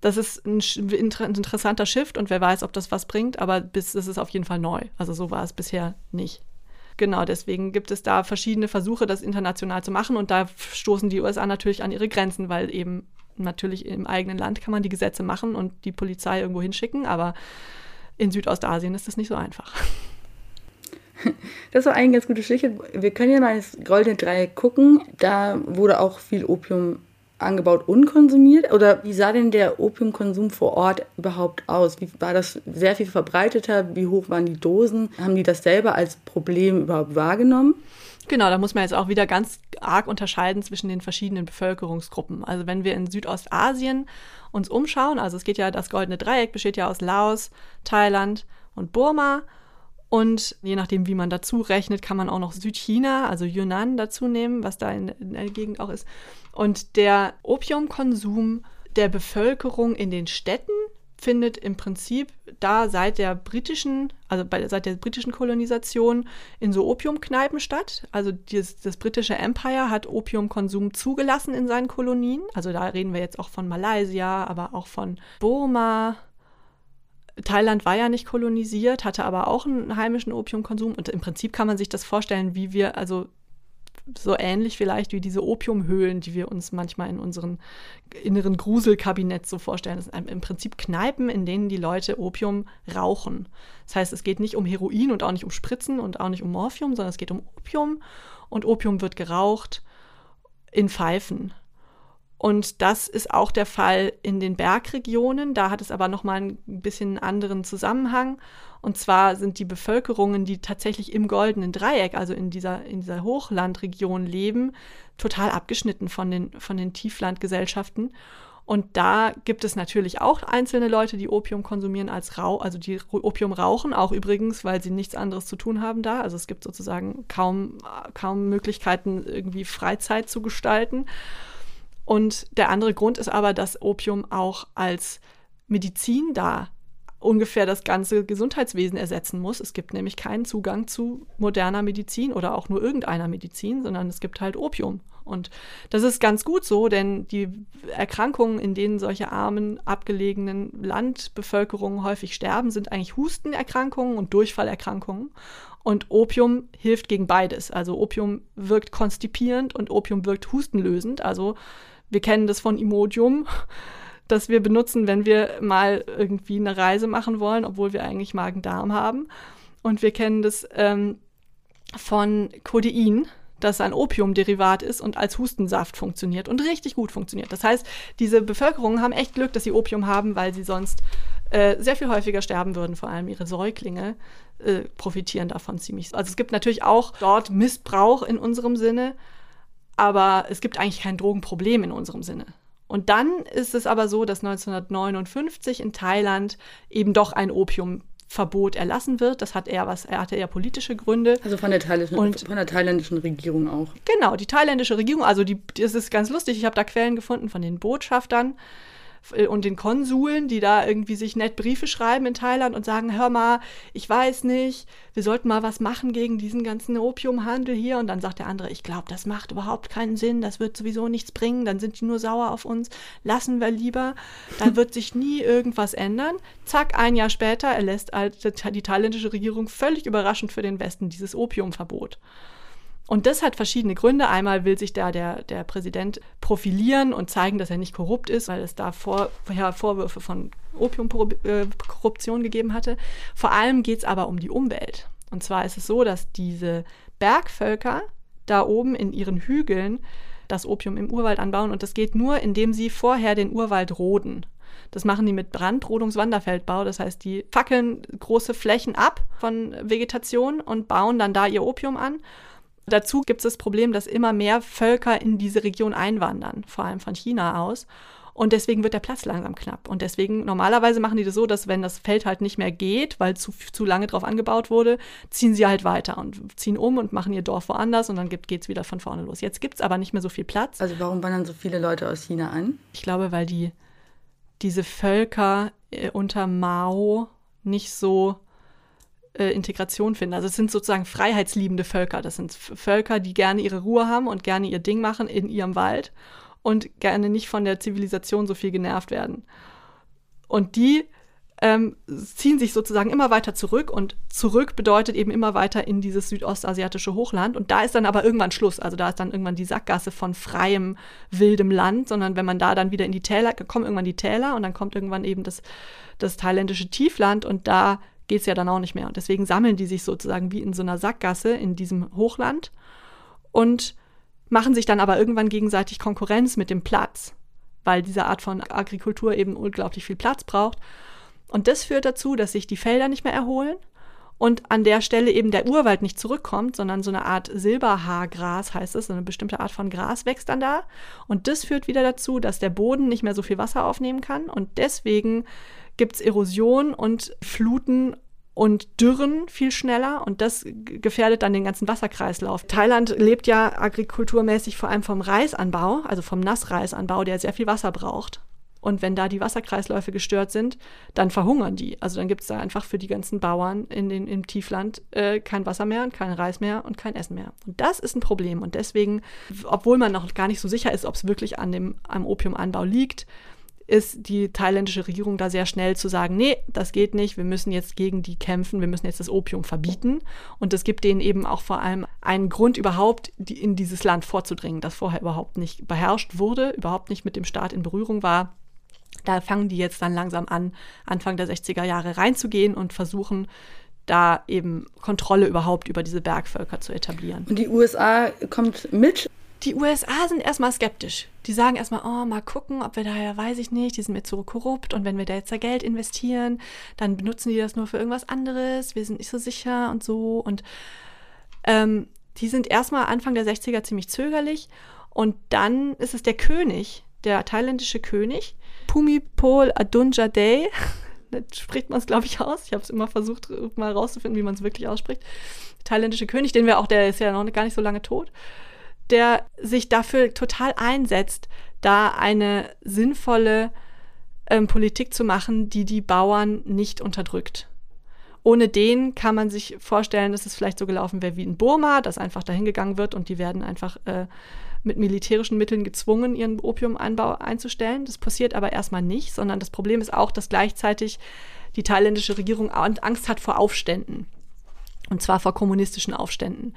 Das ist ein, interessanter Shift und wer weiß, ob das was bringt, aber bis, das ist auf jeden Fall neu. Also so war es bisher nicht. Genau, deswegen gibt es da verschiedene Versuche, das international zu machen und da stoßen die USA natürlich an ihre Grenzen, weil eben natürlich im eigenen Land kann man die Gesetze machen und die Polizei irgendwo hinschicken, aber in Südostasien ist das nicht so einfach. Das war ein ganz gutes Stichwort. Wir können ja mal das Goldene Dreieck gucken. Da wurde auch viel Opium angebaut und konsumiert? Oder wie sah denn der Opiumkonsum vor Ort überhaupt aus? Wie, war das sehr viel verbreiteter? Wie hoch waren die Dosen? Haben die das selber als Problem überhaupt wahrgenommen? Genau, da muss man jetzt auch wieder ganz arg unterscheiden zwischen den verschiedenen Bevölkerungsgruppen. Also wenn wir in Südostasien uns umschauen, also es geht ja, das Goldene Dreieck besteht ja aus Laos, Thailand und Burma. Und je nachdem, wie man dazu rechnet, kann man auch noch Südchina, also Yunnan, dazu nehmen, was da in, in der Gegend auch ist. Und der Opiumkonsum der Bevölkerung in den Städten findet im Prinzip da seit der britischen, also bei, seit der britischen Kolonisation in so Opiumkneipen statt. Also das, das britische Empire hat Opiumkonsum zugelassen in seinen Kolonien. Also da reden wir jetzt auch von Malaysia, aber auch von Burma. Thailand war ja nicht kolonisiert, hatte aber auch einen heimischen Opiumkonsum. Und im Prinzip kann man sich das vorstellen, wie wir, also so ähnlich vielleicht wie diese Opiumhöhlen, die wir uns manchmal in unseren inneren Gruselkabinetts so vorstellen. Das sind im Prinzip Kneipen, in denen die Leute Opium rauchen. Das heißt, es geht nicht um Heroin und auch nicht um Spritzen und auch nicht um Morphium, sondern es geht um Opium und Opium wird geraucht in Pfeifen. Und das ist auch der Fall in den Bergregionen. Da hat es aber nochmal ein bisschen einen anderen Zusammenhang. Und zwar sind die Bevölkerungen, die tatsächlich im goldenen Dreieck, also in dieser, in dieser Hochlandregion leben, total abgeschnitten von den, von den Tieflandgesellschaften. Und da gibt es natürlich auch einzelne Leute, die Opium konsumieren als Rau, also die Opium rauchen, auch übrigens, weil sie nichts anderes zu tun haben da. Also es gibt sozusagen kaum, kaum Möglichkeiten, irgendwie Freizeit zu gestalten. Und der andere Grund ist aber, dass Opium auch als Medizin da ungefähr das ganze Gesundheitswesen ersetzen muss. Es gibt nämlich keinen Zugang zu moderner Medizin oder auch nur irgendeiner Medizin, sondern es gibt halt Opium. Und das ist ganz gut so, denn die Erkrankungen, in denen solche armen, abgelegenen Landbevölkerungen häufig sterben, sind eigentlich Hustenerkrankungen und Durchfallerkrankungen. Und Opium hilft gegen beides. Also Opium wirkt konstipierend und Opium wirkt hustenlösend. Also wir kennen das von Imodium das wir benutzen, wenn wir mal irgendwie eine Reise machen wollen, obwohl wir eigentlich Magen-Darm haben. Und wir kennen das ähm, von Codein, das ein Opiumderivat ist und als Hustensaft funktioniert und richtig gut funktioniert. Das heißt, diese Bevölkerungen haben echt Glück, dass sie Opium haben, weil sie sonst äh, sehr viel häufiger sterben würden. Vor allem ihre Säuglinge äh, profitieren davon ziemlich. Also es gibt natürlich auch dort Missbrauch in unserem Sinne, aber es gibt eigentlich kein Drogenproblem in unserem Sinne. Und dann ist es aber so, dass 1959 in Thailand eben doch ein Opiumverbot erlassen wird. Das hat eher was, er hatte eher politische Gründe. Also von der, thailändischen, und, von der thailändischen Regierung auch. Genau, die thailändische Regierung, also die, das ist ganz lustig, ich habe da Quellen gefunden von den Botschaftern und den Konsuln, die da irgendwie sich nett Briefe schreiben in Thailand und sagen, hör mal, ich weiß nicht, wir sollten mal was machen gegen diesen ganzen Opiumhandel hier. Und dann sagt der andere, ich glaube, das macht überhaupt keinen Sinn, das wird sowieso nichts bringen, dann sind die nur sauer auf uns, lassen wir lieber, da wird sich nie irgendwas ändern. Zack, ein Jahr später erlässt die thailändische Regierung völlig überraschend für den Westen dieses Opiumverbot. Und das hat verschiedene Gründe. Einmal will sich da der, der Präsident profilieren und zeigen, dass er nicht korrupt ist, weil es da vorher Vorwürfe von Opiumkorruption gegeben hatte. Vor allem geht es aber um die Umwelt. Und zwar ist es so, dass diese Bergvölker da oben in ihren Hügeln das Opium im Urwald anbauen und das geht nur, indem sie vorher den Urwald roden. Das machen die mit Brandrodungswanderfeldbau. Das heißt, die fackeln große Flächen ab von Vegetation und bauen dann da ihr Opium an. Dazu gibt es das Problem, dass immer mehr Völker in diese Region einwandern, vor allem von China aus. Und deswegen wird der Platz langsam knapp. Und deswegen, normalerweise machen die das so, dass wenn das Feld halt nicht mehr geht, weil zu, zu lange drauf angebaut wurde, ziehen sie halt weiter und ziehen um und machen ihr Dorf woanders und dann geht es wieder von vorne los. Jetzt gibt es aber nicht mehr so viel Platz. Also warum wandern so viele Leute aus China an? Ich glaube, weil die diese Völker äh, unter Mao nicht so äh, Integration finden. Also es sind sozusagen freiheitsliebende Völker. Das sind Völker, die gerne ihre Ruhe haben und gerne ihr Ding machen in ihrem Wald und gerne nicht von der Zivilisation so viel genervt werden. Und die ähm, ziehen sich sozusagen immer weiter zurück und zurück bedeutet eben immer weiter in dieses südostasiatische Hochland und da ist dann aber irgendwann Schluss, also da ist dann irgendwann die Sackgasse von freiem, wildem Land, sondern wenn man da dann wieder in die Täler, kommen irgendwann die Täler und dann kommt irgendwann eben das, das thailändische Tiefland und da geht es ja dann auch nicht mehr. Und deswegen sammeln die sich sozusagen wie in so einer Sackgasse in diesem Hochland und machen sich dann aber irgendwann gegenseitig Konkurrenz mit dem Platz, weil diese Art von Agrikultur eben unglaublich viel Platz braucht. Und das führt dazu, dass sich die Felder nicht mehr erholen und an der Stelle eben der Urwald nicht zurückkommt, sondern so eine Art Silberhaargras heißt es, eine bestimmte Art von Gras wächst dann da. Und das führt wieder dazu, dass der Boden nicht mehr so viel Wasser aufnehmen kann und deswegen gibt es Erosion und Fluten und Dürren viel schneller und das gefährdet dann den ganzen Wasserkreislauf. Thailand lebt ja agrikulturmäßig vor allem vom Reisanbau, also vom Nassreisanbau, der sehr viel Wasser braucht. Und wenn da die Wasserkreisläufe gestört sind, dann verhungern die. Also dann gibt es da einfach für die ganzen Bauern in den, im Tiefland äh, kein Wasser mehr und kein Reis mehr und kein Essen mehr. Und das ist ein Problem. Und deswegen, obwohl man noch gar nicht so sicher ist, ob es wirklich an dem, am Opiumanbau liegt, ist die thailändische Regierung da sehr schnell zu sagen, nee, das geht nicht, wir müssen jetzt gegen die kämpfen, wir müssen jetzt das Opium verbieten. Und es gibt denen eben auch vor allem einen Grund, überhaupt in dieses Land vorzudringen, das vorher überhaupt nicht beherrscht wurde, überhaupt nicht mit dem Staat in Berührung war. Da fangen die jetzt dann langsam an, Anfang der 60er Jahre reinzugehen und versuchen, da eben Kontrolle überhaupt über diese Bergvölker zu etablieren. Und die USA kommt mit die USA sind erstmal skeptisch. Die sagen erstmal, oh, mal gucken, ob wir da, weiß ich nicht, die sind mir zu korrupt und wenn wir da jetzt da Geld investieren, dann benutzen die das nur für irgendwas anderes, wir sind nicht so sicher und so. Und ähm, die sind erstmal Anfang der 60er ziemlich zögerlich und dann ist es der König, der thailändische König, Pumipol Adunjadej, spricht man es, glaube ich, aus. Ich habe es immer versucht, mal rauszufinden, wie man es wirklich ausspricht. Der thailändische König, den wir auch, der ist ja noch gar nicht so lange tot, der sich dafür total einsetzt, da eine sinnvolle ähm, Politik zu machen, die die Bauern nicht unterdrückt. Ohne den kann man sich vorstellen, dass es vielleicht so gelaufen wäre wie in Burma, dass einfach dahin gegangen wird und die werden einfach äh, mit militärischen Mitteln gezwungen, ihren Opiumanbau einzustellen. Das passiert aber erstmal nicht, sondern das Problem ist auch, dass gleichzeitig die thailändische Regierung Angst hat vor Aufständen. Und zwar vor kommunistischen Aufständen.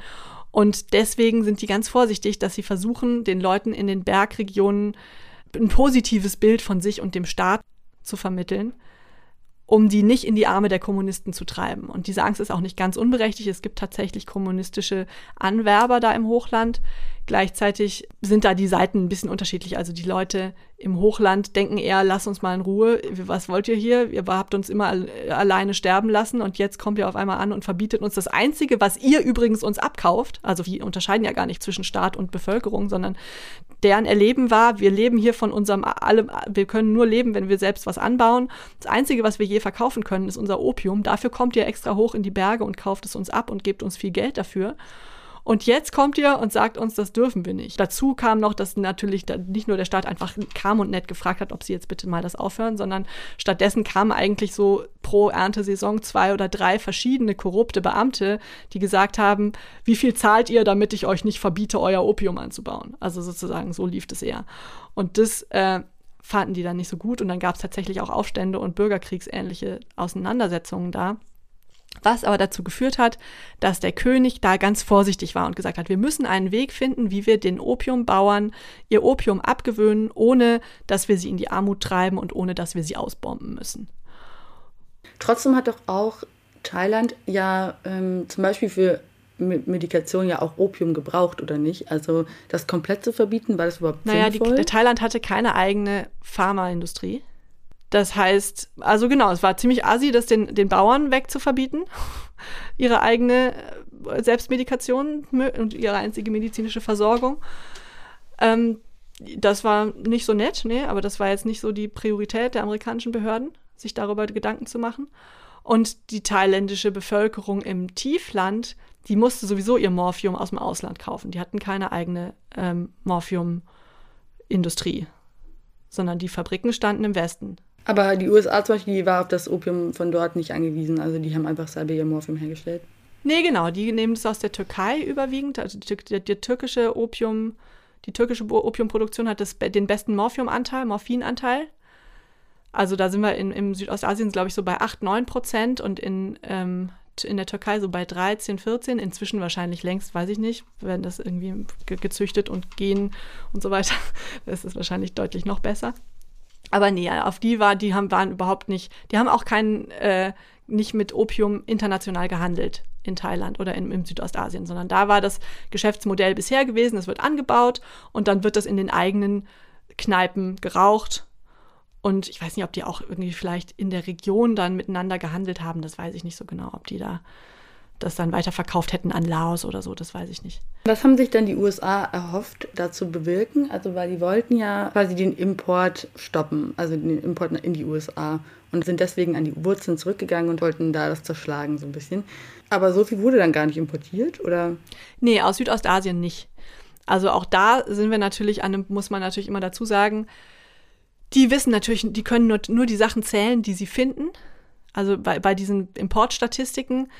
Und deswegen sind die ganz vorsichtig, dass sie versuchen, den Leuten in den Bergregionen ein positives Bild von sich und dem Staat zu vermitteln um die nicht in die Arme der Kommunisten zu treiben. Und diese Angst ist auch nicht ganz unberechtigt. Es gibt tatsächlich kommunistische Anwerber da im Hochland. Gleichzeitig sind da die Seiten ein bisschen unterschiedlich. Also die Leute im Hochland denken eher, lass uns mal in Ruhe. Was wollt ihr hier? Ihr habt uns immer alleine sterben lassen und jetzt kommt ihr auf einmal an und verbietet uns das Einzige, was ihr übrigens uns abkauft. Also wir unterscheiden ja gar nicht zwischen Staat und Bevölkerung, sondern deren Erleben war, wir leben hier von unserem allem, wir können nur leben, wenn wir selbst was anbauen. Das Einzige, was wir je verkaufen können, ist unser Opium. Dafür kommt ihr extra hoch in die Berge und kauft es uns ab und gebt uns viel Geld dafür. Und jetzt kommt ihr und sagt uns, das dürfen wir nicht. Dazu kam noch, dass natürlich nicht nur der Staat einfach kam und nett gefragt hat, ob sie jetzt bitte mal das aufhören, sondern stattdessen kamen eigentlich so pro Erntesaison zwei oder drei verschiedene korrupte Beamte, die gesagt haben, wie viel zahlt ihr, damit ich euch nicht verbiete, euer Opium anzubauen. Also sozusagen, so lief das eher. Und das äh, fanden die dann nicht so gut und dann gab es tatsächlich auch Aufstände und bürgerkriegsähnliche Auseinandersetzungen da. Was aber dazu geführt hat, dass der König da ganz vorsichtig war und gesagt hat, wir müssen einen Weg finden, wie wir den Opiumbauern ihr Opium abgewöhnen, ohne dass wir sie in die Armut treiben und ohne dass wir sie ausbomben müssen. Trotzdem hat doch auch Thailand ja ähm, zum Beispiel für Medikation ja auch Opium gebraucht, oder nicht? Also das komplett zu verbieten, war das überhaupt naja, sinnvoll? Naja, Thailand hatte keine eigene Pharmaindustrie. Das heißt, also genau, es war ziemlich assi, das den, den Bauern wegzuverbieten, ihre eigene äh, Selbstmedikation und ihre einzige medizinische Versorgung. Ähm, das war nicht so nett, nee, aber das war jetzt nicht so die Priorität der amerikanischen Behörden, sich darüber Gedanken zu machen. Und die thailändische Bevölkerung im Tiefland, die musste sowieso ihr Morphium aus dem Ausland kaufen. Die hatten keine eigene ähm, Morphiumindustrie, sondern die Fabriken standen im Westen. Aber die USA zum Beispiel, die war auf das Opium von dort nicht angewiesen. Also die haben einfach selber ihr Morphium hergestellt. Nee, genau. Die nehmen es aus der Türkei überwiegend. Also die, die, die türkische Opium, die türkische Opiumproduktion hat das, den besten Morphiumanteil, Morphinanteil. Also da sind wir in, im Südostasien, glaube ich, so bei 8, 9 Prozent und in, ähm, in der Türkei so bei 13, 14. Inzwischen wahrscheinlich längst, weiß ich nicht, werden das irgendwie ge gezüchtet und gehen und so weiter. Das ist wahrscheinlich deutlich noch besser. Aber nee, auf die war, die haben, waren überhaupt nicht, die haben auch keinen, äh, nicht mit Opium international gehandelt in Thailand oder in, im Südostasien, sondern da war das Geschäftsmodell bisher gewesen, es wird angebaut und dann wird das in den eigenen Kneipen geraucht. Und ich weiß nicht, ob die auch irgendwie vielleicht in der Region dann miteinander gehandelt haben, das weiß ich nicht so genau, ob die da das dann weiterverkauft hätten an Laos oder so, das weiß ich nicht. Was haben sich dann die USA erhofft, dazu bewirken? Also, weil die wollten ja quasi den Import stoppen, also den Import in die USA und sind deswegen an die Wurzeln zurückgegangen und wollten da das zerschlagen so ein bisschen. Aber so viel wurde dann gar nicht importiert, oder? Nee, aus Südostasien nicht. Also auch da sind wir natürlich an einem, muss man natürlich immer dazu sagen, die wissen natürlich, die können nur, nur die Sachen zählen, die sie finden. Also bei, bei diesen Importstatistiken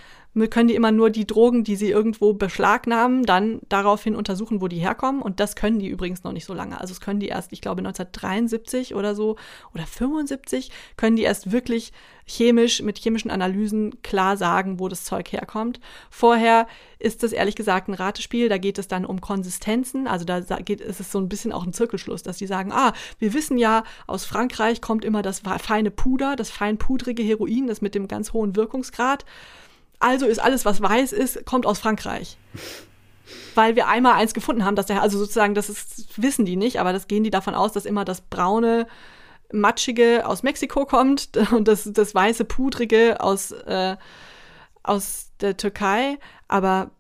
können die immer nur die Drogen, die sie irgendwo beschlagnahmen, dann daraufhin untersuchen, wo die herkommen. Und das können die übrigens noch nicht so lange. Also es können die erst, ich glaube 1973 oder so oder 75, können die erst wirklich chemisch mit chemischen Analysen klar sagen, wo das Zeug herkommt. Vorher ist das ehrlich gesagt ein Ratespiel. Da geht es dann um Konsistenzen. Also da geht, ist es so ein bisschen auch ein Zirkelschluss, dass die sagen, ah, wir wissen ja, aus Frankreich kommt immer das feine Puder, das feinpudrige Heroin, das mit dem ganz hohen Wirkungsgrad. Also ist alles, was weiß ist, kommt aus Frankreich. Weil wir einmal eins gefunden haben, dass der, also sozusagen, das ist, wissen die nicht, aber das gehen die davon aus, dass immer das braune, matschige aus Mexiko kommt und das, das weiße, pudrige aus, äh, aus der Türkei. Aber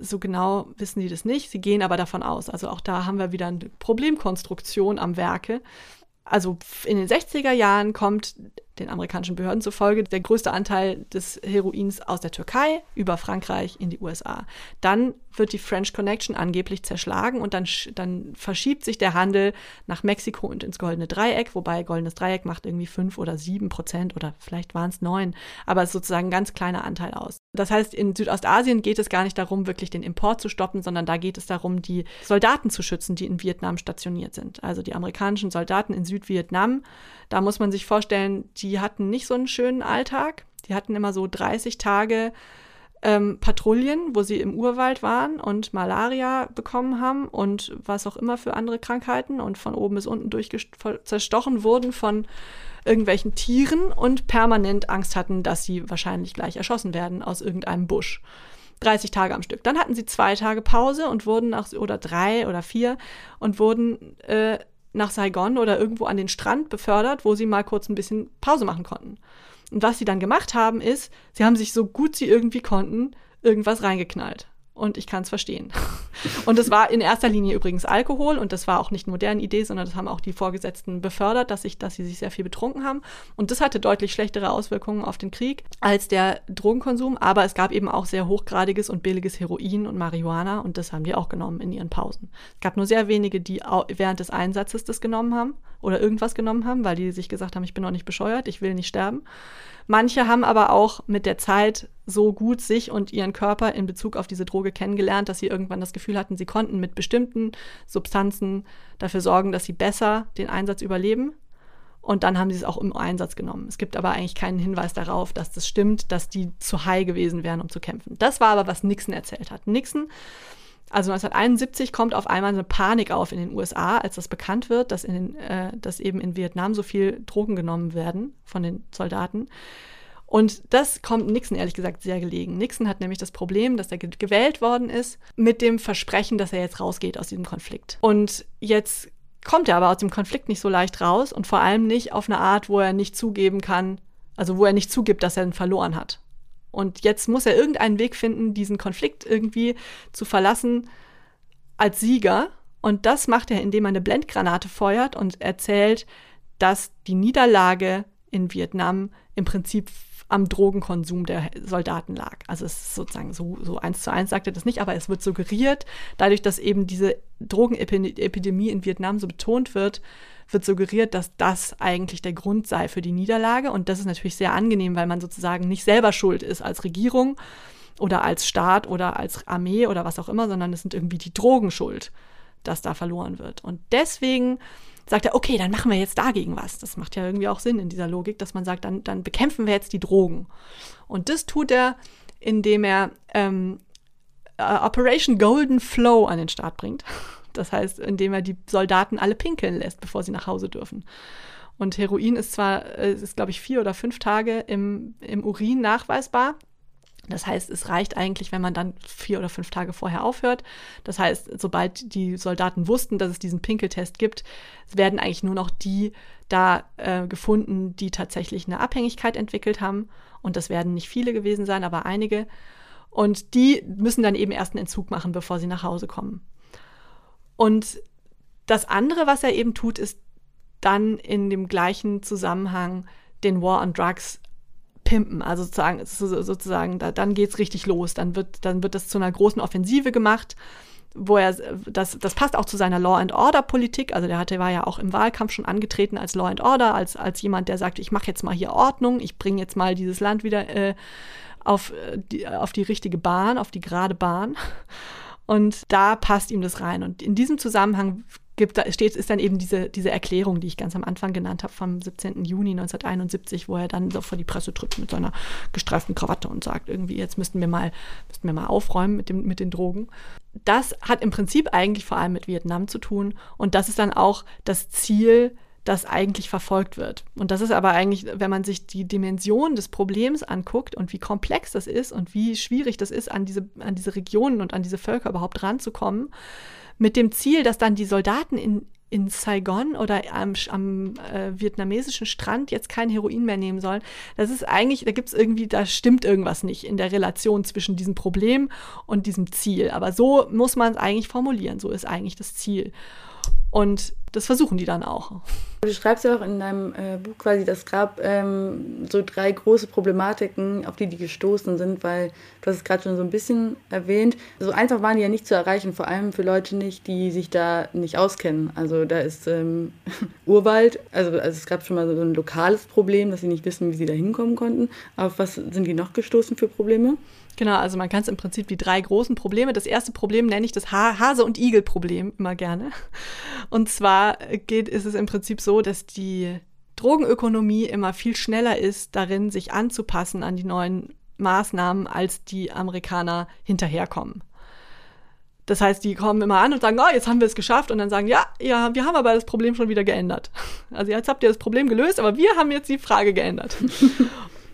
so genau wissen die das nicht. Sie gehen aber davon aus. Also auch da haben wir wieder eine Problemkonstruktion am Werke. Also in den 60er Jahren kommt den amerikanischen Behörden zufolge der größte Anteil des Heroins aus der Türkei über Frankreich in die USA. Dann wird die French Connection angeblich zerschlagen und dann, dann verschiebt sich der Handel nach Mexiko und ins Goldene Dreieck, wobei Goldenes Dreieck macht irgendwie fünf oder sieben Prozent oder vielleicht waren es neun, aber es ist sozusagen ein ganz kleiner Anteil aus. Das heißt, in Südostasien geht es gar nicht darum, wirklich den Import zu stoppen, sondern da geht es darum, die Soldaten zu schützen, die in Vietnam stationiert sind. Also die amerikanischen Soldaten in Südvietnam, da muss man sich vorstellen, die hatten nicht so einen schönen Alltag. Die hatten immer so 30 Tage ähm, Patrouillen, wo sie im Urwald waren und Malaria bekommen haben und was auch immer für andere Krankheiten und von oben bis unten zerstochen wurden von irgendwelchen Tieren und permanent Angst hatten, dass sie wahrscheinlich gleich erschossen werden aus irgendeinem Busch. 30 Tage am Stück. Dann hatten sie zwei Tage Pause und wurden nach, oder drei oder vier und wurden äh, nach Saigon oder irgendwo an den Strand befördert, wo sie mal kurz ein bisschen Pause machen konnten. Und was sie dann gemacht haben, ist, sie haben sich so gut sie irgendwie konnten, irgendwas reingeknallt. Und ich kann es verstehen. Und es war in erster Linie übrigens Alkohol und das war auch nicht eine moderne Idee, sondern das haben auch die Vorgesetzten befördert, dass, ich, dass sie sich sehr viel betrunken haben. Und das hatte deutlich schlechtere Auswirkungen auf den Krieg als der Drogenkonsum. Aber es gab eben auch sehr hochgradiges und billiges Heroin und Marihuana und das haben die auch genommen in ihren Pausen. Es gab nur sehr wenige, die während des Einsatzes das genommen haben oder irgendwas genommen haben, weil die sich gesagt haben, ich bin noch nicht bescheuert, ich will nicht sterben. Manche haben aber auch mit der Zeit so gut sich und ihren Körper in Bezug auf diese Droge kennengelernt, dass sie irgendwann das Gefühl hatten, sie konnten mit bestimmten Substanzen dafür sorgen, dass sie besser den Einsatz überleben. Und dann haben sie es auch im Einsatz genommen. Es gibt aber eigentlich keinen Hinweis darauf, dass das stimmt, dass die zu high gewesen wären, um zu kämpfen. Das war aber, was Nixon erzählt hat. Nixon also 1971 kommt auf einmal eine Panik auf in den USA, als das bekannt wird, dass, in äh, dass eben in Vietnam so viel Drogen genommen werden von den Soldaten. Und das kommt Nixon ehrlich gesagt sehr gelegen. Nixon hat nämlich das Problem, dass er gewählt worden ist mit dem Versprechen, dass er jetzt rausgeht aus diesem Konflikt. Und jetzt kommt er aber aus dem Konflikt nicht so leicht raus und vor allem nicht auf eine Art, wo er nicht zugeben kann, also wo er nicht zugibt, dass er ihn verloren hat. Und jetzt muss er irgendeinen Weg finden, diesen Konflikt irgendwie zu verlassen als Sieger. Und das macht er, indem er eine Blendgranate feuert und erzählt, dass die Niederlage in Vietnam im Prinzip am Drogenkonsum der Soldaten lag. Also es ist sozusagen so, so eins zu eins sagt er das nicht, aber es wird suggeriert, dadurch, dass eben diese Drogenepidemie in Vietnam so betont wird, wird suggeriert, dass das eigentlich der Grund sei für die Niederlage. Und das ist natürlich sehr angenehm, weil man sozusagen nicht selber schuld ist als Regierung oder als Staat oder als Armee oder was auch immer, sondern es sind irgendwie die Drogen schuld, dass da verloren wird. Und deswegen sagt er, okay, dann machen wir jetzt dagegen was. Das macht ja irgendwie auch Sinn in dieser Logik, dass man sagt, dann, dann bekämpfen wir jetzt die Drogen. Und das tut er, indem er ähm, äh, Operation Golden Flow an den Start bringt. Das heißt, indem er die Soldaten alle pinkeln lässt, bevor sie nach Hause dürfen. Und Heroin ist zwar, äh, ist glaube ich vier oder fünf Tage im, im Urin nachweisbar. Das heißt, es reicht eigentlich, wenn man dann vier oder fünf Tage vorher aufhört. Das heißt, sobald die Soldaten wussten, dass es diesen Pinkeltest gibt, werden eigentlich nur noch die da äh, gefunden, die tatsächlich eine Abhängigkeit entwickelt haben. Und das werden nicht viele gewesen sein, aber einige. Und die müssen dann eben erst einen Entzug machen, bevor sie nach Hause kommen. Und das andere, was er eben tut, ist dann in dem gleichen Zusammenhang den War on Drugs pimpen. Also sozusagen, sozusagen da, dann geht's richtig los. Dann wird, dann wird das zu einer großen Offensive gemacht, wo er, das, das passt auch zu seiner Law and Order Politik. Also der hatte, war ja auch im Wahlkampf schon angetreten als Law and Order, als, als jemand, der sagt, ich mache jetzt mal hier Ordnung, ich bringe jetzt mal dieses Land wieder äh, auf, äh, die, auf die richtige Bahn, auf die gerade Bahn. Und da passt ihm das rein. Und in diesem Zusammenhang gibt, da steht, ist dann eben diese, diese Erklärung, die ich ganz am Anfang genannt habe, vom 17. Juni 1971, wo er dann so vor die Presse tritt mit seiner gestreiften Krawatte und sagt, irgendwie, jetzt müssten wir mal, müssten wir mal aufräumen mit, dem, mit den Drogen. Das hat im Prinzip eigentlich vor allem mit Vietnam zu tun. Und das ist dann auch das Ziel das eigentlich verfolgt wird. Und das ist aber eigentlich, wenn man sich die Dimension des Problems anguckt und wie komplex das ist und wie schwierig das ist, an diese, an diese Regionen und an diese Völker überhaupt ranzukommen, mit dem Ziel, dass dann die Soldaten in, in Saigon oder am, am äh, vietnamesischen Strand jetzt kein Heroin mehr nehmen sollen. Das ist eigentlich, da gibt es irgendwie, da stimmt irgendwas nicht in der Relation zwischen diesem Problem und diesem Ziel. Aber so muss man es eigentlich formulieren. So ist eigentlich das Ziel. Und das versuchen die dann auch. Du schreibst ja auch in deinem äh, Buch quasi, das gab ähm, so drei große Problematiken, auf die die gestoßen sind, weil du hast es gerade schon so ein bisschen erwähnt. So einfach waren die ja nicht zu erreichen, vor allem für Leute nicht, die sich da nicht auskennen. Also da ist ähm, Urwald, also, also es gab schon mal so ein lokales Problem, dass sie nicht wissen, wie sie da hinkommen konnten. Auf was sind die noch gestoßen für Probleme? Genau, also man kann es im Prinzip die drei großen Probleme. Das erste Problem nenne ich das ha Hase- und Igel-Problem immer gerne. Und zwar geht, ist es im Prinzip so, dass die Drogenökonomie immer viel schneller ist, darin sich anzupassen an die neuen Maßnahmen, als die Amerikaner hinterherkommen. Das heißt, die kommen immer an und sagen, oh, jetzt haben wir es geschafft und dann sagen, ja, ja, wir haben aber das Problem schon wieder geändert. Also jetzt habt ihr das Problem gelöst, aber wir haben jetzt die Frage geändert.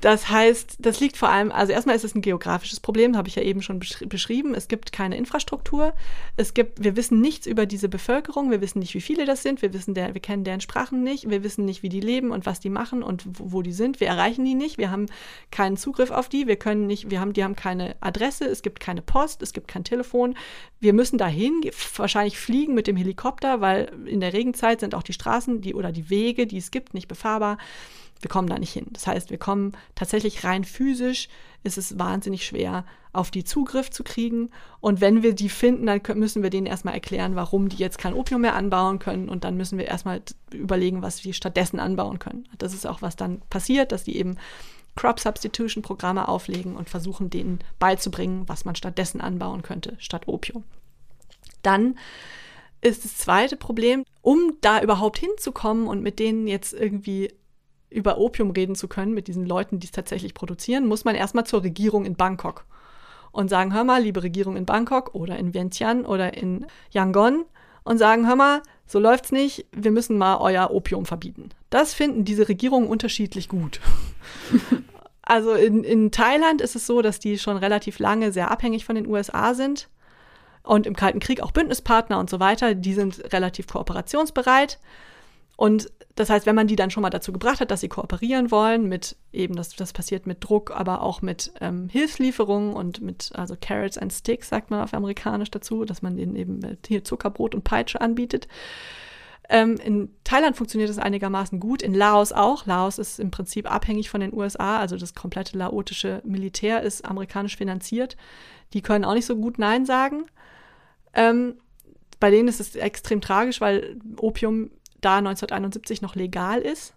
Das heißt, das liegt vor allem, also erstmal ist es ein geografisches Problem, habe ich ja eben schon beschrieben. Es gibt keine Infrastruktur. Es gibt, wir wissen nichts über diese Bevölkerung. Wir wissen nicht, wie viele das sind. Wir wissen, der, wir kennen deren Sprachen nicht. Wir wissen nicht, wie die leben und was die machen und wo, wo die sind. Wir erreichen die nicht. Wir haben keinen Zugriff auf die. Wir können nicht, wir haben, die haben keine Adresse. Es gibt keine Post. Es gibt kein Telefon. Wir müssen dahin, wahrscheinlich fliegen mit dem Helikopter, weil in der Regenzeit sind auch die Straßen, die oder die Wege, die es gibt, nicht befahrbar wir kommen da nicht hin. Das heißt, wir kommen tatsächlich rein physisch, ist es wahnsinnig schwer, auf die Zugriff zu kriegen. Und wenn wir die finden, dann müssen wir denen erstmal erklären, warum die jetzt kein Opium mehr anbauen können. Und dann müssen wir erstmal überlegen, was wir stattdessen anbauen können. Das ist auch, was dann passiert, dass die eben Crop Substitution Programme auflegen und versuchen, denen beizubringen, was man stattdessen anbauen könnte, statt Opium. Dann ist das zweite Problem, um da überhaupt hinzukommen und mit denen jetzt irgendwie über Opium reden zu können mit diesen Leuten, die es tatsächlich produzieren, muss man erstmal zur Regierung in Bangkok und sagen, hör mal, liebe Regierung in Bangkok oder in Vientiane oder in Yangon und sagen, hör mal, so läuft's nicht, wir müssen mal euer Opium verbieten. Das finden diese Regierungen unterschiedlich gut. also in, in Thailand ist es so, dass die schon relativ lange sehr abhängig von den USA sind und im Kalten Krieg auch Bündnispartner und so weiter. Die sind relativ kooperationsbereit. Und das heißt, wenn man die dann schon mal dazu gebracht hat, dass sie kooperieren wollen, mit eben, das, das passiert mit Druck, aber auch mit ähm, Hilfslieferungen und mit, also Carrots and Sticks, sagt man auf Amerikanisch dazu, dass man denen eben hier Zuckerbrot und Peitsche anbietet. Ähm, in Thailand funktioniert das einigermaßen gut, in Laos auch. Laos ist im Prinzip abhängig von den USA, also das komplette laotische Militär ist amerikanisch finanziert. Die können auch nicht so gut Nein sagen. Ähm, bei denen ist es extrem tragisch, weil Opium da 1971 noch legal ist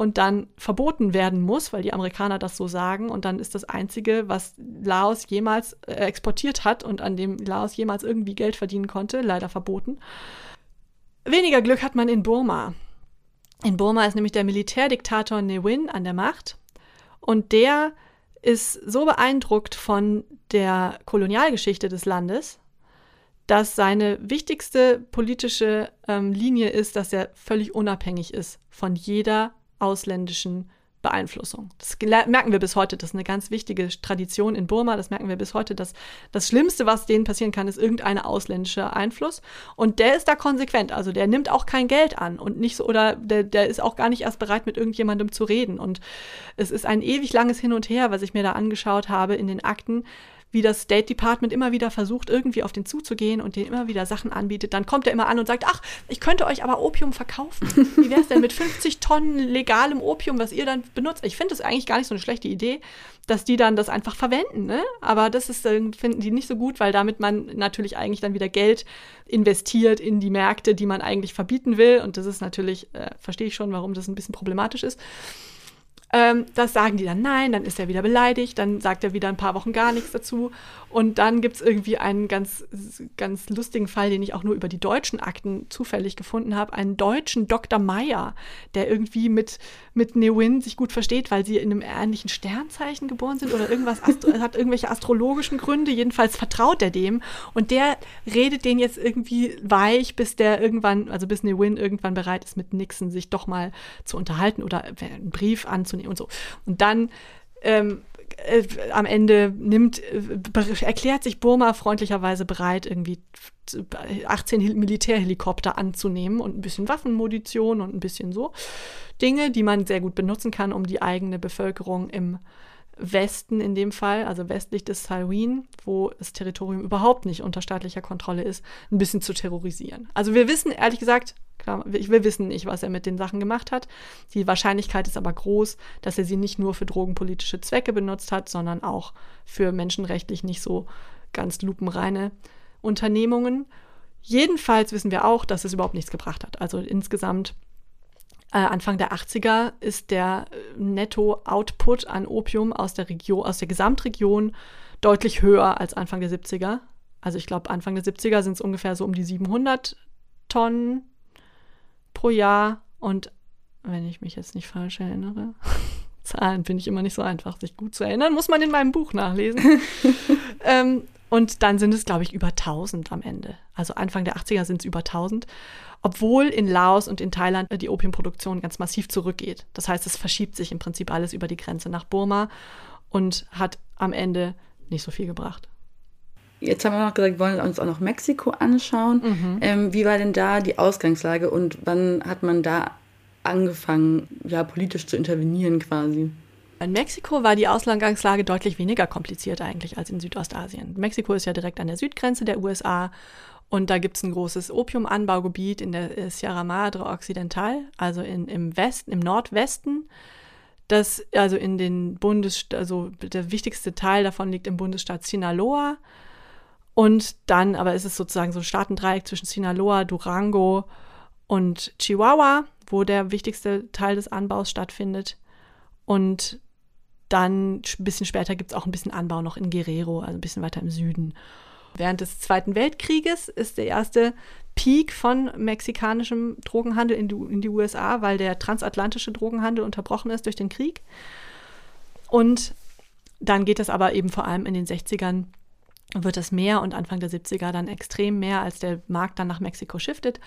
und dann verboten werden muss, weil die Amerikaner das so sagen. Und dann ist das Einzige, was Laos jemals äh, exportiert hat und an dem Laos jemals irgendwie Geld verdienen konnte, leider verboten. Weniger Glück hat man in Burma. In Burma ist nämlich der Militärdiktator Ne Win an der Macht. Und der ist so beeindruckt von der Kolonialgeschichte des Landes, dass seine wichtigste politische ähm, Linie ist, dass er völlig unabhängig ist von jeder ausländischen Beeinflussung. Das merken wir bis heute. Das ist eine ganz wichtige Tradition in Burma. Das merken wir bis heute. Dass das Schlimmste, was denen passieren kann, ist irgendein ausländischer Einfluss. Und der ist da konsequent. Also der nimmt auch kein Geld an und nicht so, oder der, der ist auch gar nicht erst bereit, mit irgendjemandem zu reden. Und es ist ein ewig langes Hin und Her, was ich mir da angeschaut habe in den Akten wie das State Department immer wieder versucht, irgendwie auf den zuzugehen und den immer wieder Sachen anbietet. Dann kommt er immer an und sagt, ach, ich könnte euch aber Opium verkaufen. Wie wäre es denn mit 50 Tonnen legalem Opium, was ihr dann benutzt? Ich finde das eigentlich gar nicht so eine schlechte Idee, dass die dann das einfach verwenden. Ne? Aber das ist, finden die nicht so gut, weil damit man natürlich eigentlich dann wieder Geld investiert in die Märkte, die man eigentlich verbieten will. Und das ist natürlich, äh, verstehe ich schon, warum das ein bisschen problematisch ist. Ähm, das sagen die dann nein, dann ist er wieder beleidigt, dann sagt er wieder ein paar Wochen gar nichts dazu. Und dann gibt es irgendwie einen ganz, ganz lustigen Fall, den ich auch nur über die deutschen Akten zufällig gefunden habe. Einen deutschen Dr. Meyer, der irgendwie mit, mit Newin sich gut versteht, weil sie in einem ähnlichen Sternzeichen geboren sind oder irgendwas, hat irgendwelche astrologischen Gründe. Jedenfalls vertraut er dem. Und der redet den jetzt irgendwie weich, bis der irgendwann, also bis Newin irgendwann bereit ist, mit Nixon sich doch mal zu unterhalten oder einen Brief anzunehmen und so. Und dann ähm, äh, am Ende nimmt, äh, erklärt sich Burma freundlicherweise bereit, irgendwie 18 Militärhelikopter anzunehmen und ein bisschen Waffenmunition und ein bisschen so Dinge, die man sehr gut benutzen kann, um die eigene Bevölkerung im Westen in dem Fall, also westlich des Salween, wo das Territorium überhaupt nicht unter staatlicher Kontrolle ist, ein bisschen zu terrorisieren. Also wir wissen ehrlich gesagt, klar, wir wissen nicht, was er mit den Sachen gemacht hat. Die Wahrscheinlichkeit ist aber groß, dass er sie nicht nur für drogenpolitische Zwecke benutzt hat, sondern auch für menschenrechtlich nicht so ganz lupenreine Unternehmungen. Jedenfalls wissen wir auch, dass es überhaupt nichts gebracht hat. Also insgesamt äh, Anfang der 80er ist der äh, Netto-Output an Opium aus der Region, aus der Gesamtregion deutlich höher als Anfang der 70er. Also ich glaube, Anfang der 70er sind es ungefähr so um die 700 Tonnen pro Jahr. Und wenn ich mich jetzt nicht falsch erinnere, Zahlen finde ich immer nicht so einfach, sich gut zu erinnern, muss man in meinem Buch nachlesen. ähm, und dann sind es, glaube ich, über 1000 am Ende. Also Anfang der 80er sind es über 1000 obwohl in Laos und in Thailand die Opiumproduktion ganz massiv zurückgeht. Das heißt, es verschiebt sich im Prinzip alles über die Grenze nach Burma und hat am Ende nicht so viel gebracht. Jetzt haben wir noch gesagt, wir wollen uns auch noch Mexiko anschauen. Mhm. Ähm, wie war denn da die Ausgangslage und wann hat man da angefangen, ja, politisch zu intervenieren quasi? In Mexiko war die Ausgangslage deutlich weniger kompliziert eigentlich als in Südostasien. Mexiko ist ja direkt an der Südgrenze der USA und da gibt es ein großes Opiumanbaugebiet in der äh, Sierra Madre Occidental, also in, im Westen, im Nordwesten. Das, also in den Bundesstaat, also der wichtigste Teil davon liegt im Bundesstaat Sinaloa. Und dann, aber ist es sozusagen so ein Staatendreieck zwischen Sinaloa, Durango und Chihuahua, wo der wichtigste Teil des Anbaus stattfindet. Und dann ein bisschen später gibt es auch ein bisschen Anbau noch in Guerrero, also ein bisschen weiter im Süden. Während des Zweiten Weltkrieges ist der erste Peak von mexikanischem Drogenhandel in die, in die USA, weil der transatlantische Drogenhandel unterbrochen ist durch den Krieg. Und dann geht das aber eben vor allem in den 60ern wird das mehr und Anfang der 70er dann extrem mehr, als der Markt dann nach Mexiko shiftet.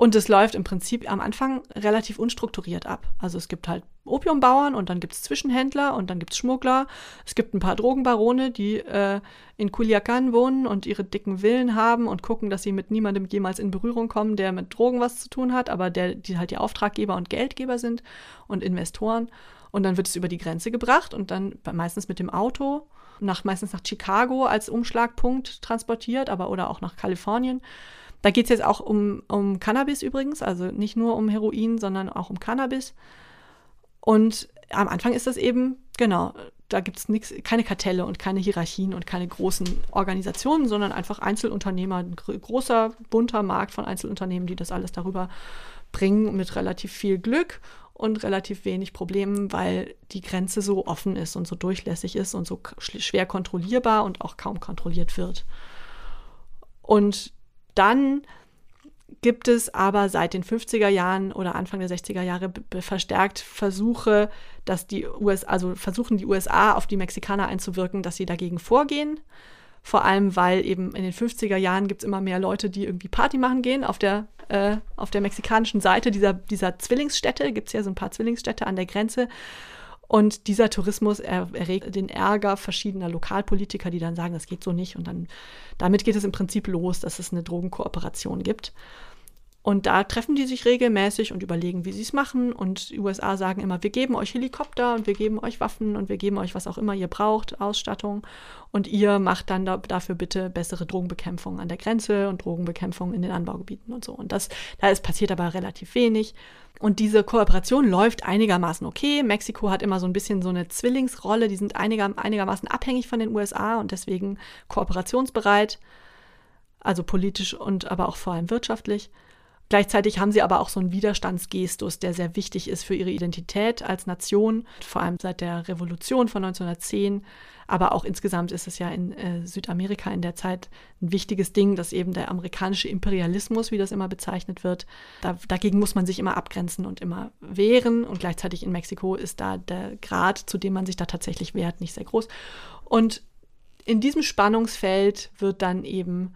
Und es läuft im Prinzip am Anfang relativ unstrukturiert ab. Also es gibt halt Opiumbauern und dann gibt es Zwischenhändler und dann gibt es Schmuggler. Es gibt ein paar Drogenbarone, die äh, in Culiacan wohnen und ihre dicken Villen haben und gucken, dass sie mit niemandem jemals in Berührung kommen, der mit Drogen was zu tun hat, aber der, die halt die Auftraggeber und Geldgeber sind und Investoren. Und dann wird es über die Grenze gebracht und dann meistens mit dem Auto nach meistens nach Chicago als Umschlagpunkt transportiert, aber oder auch nach Kalifornien. Da geht es jetzt auch um, um Cannabis übrigens, also nicht nur um Heroin, sondern auch um Cannabis. Und am Anfang ist das eben, genau, da gibt es keine Kartelle und keine Hierarchien und keine großen Organisationen, sondern einfach Einzelunternehmer, ein großer, bunter Markt von Einzelunternehmen, die das alles darüber bringen mit relativ viel Glück und relativ wenig Problemen, weil die Grenze so offen ist und so durchlässig ist und so schwer kontrollierbar und auch kaum kontrolliert wird. Und dann gibt es aber seit den 50er Jahren oder Anfang der 60er Jahre verstärkt Versuche, dass die USA, also versuchen die USA auf die Mexikaner einzuwirken, dass sie dagegen vorgehen. Vor allem, weil eben in den 50er Jahren gibt es immer mehr Leute, die irgendwie Party machen gehen. Auf der, äh, auf der mexikanischen Seite dieser, dieser Zwillingsstädte gibt es ja so ein paar Zwillingsstädte an der Grenze. Und dieser Tourismus er, erregt den Ärger verschiedener Lokalpolitiker, die dann sagen, das geht so nicht. Und dann damit geht es im Prinzip los, dass es eine Drogenkooperation gibt. Und da treffen die sich regelmäßig und überlegen, wie sie es machen. Und die USA sagen immer, wir geben euch Helikopter und wir geben euch Waffen und wir geben euch was auch immer ihr braucht, Ausstattung. Und ihr macht dann da, dafür bitte bessere Drogenbekämpfung an der Grenze und Drogenbekämpfung in den Anbaugebieten und so. Und das, da ist passiert aber relativ wenig. Und diese Kooperation läuft einigermaßen okay. Mexiko hat immer so ein bisschen so eine Zwillingsrolle. Die sind einiger, einigermaßen abhängig von den USA und deswegen kooperationsbereit. Also politisch und aber auch vor allem wirtschaftlich. Gleichzeitig haben sie aber auch so einen Widerstandsgestus, der sehr wichtig ist für ihre Identität als Nation, vor allem seit der Revolution von 1910. Aber auch insgesamt ist es ja in äh, Südamerika in der Zeit ein wichtiges Ding, dass eben der amerikanische Imperialismus, wie das immer bezeichnet wird, da, dagegen muss man sich immer abgrenzen und immer wehren. Und gleichzeitig in Mexiko ist da der Grad, zu dem man sich da tatsächlich wehrt, nicht sehr groß. Und in diesem Spannungsfeld wird dann eben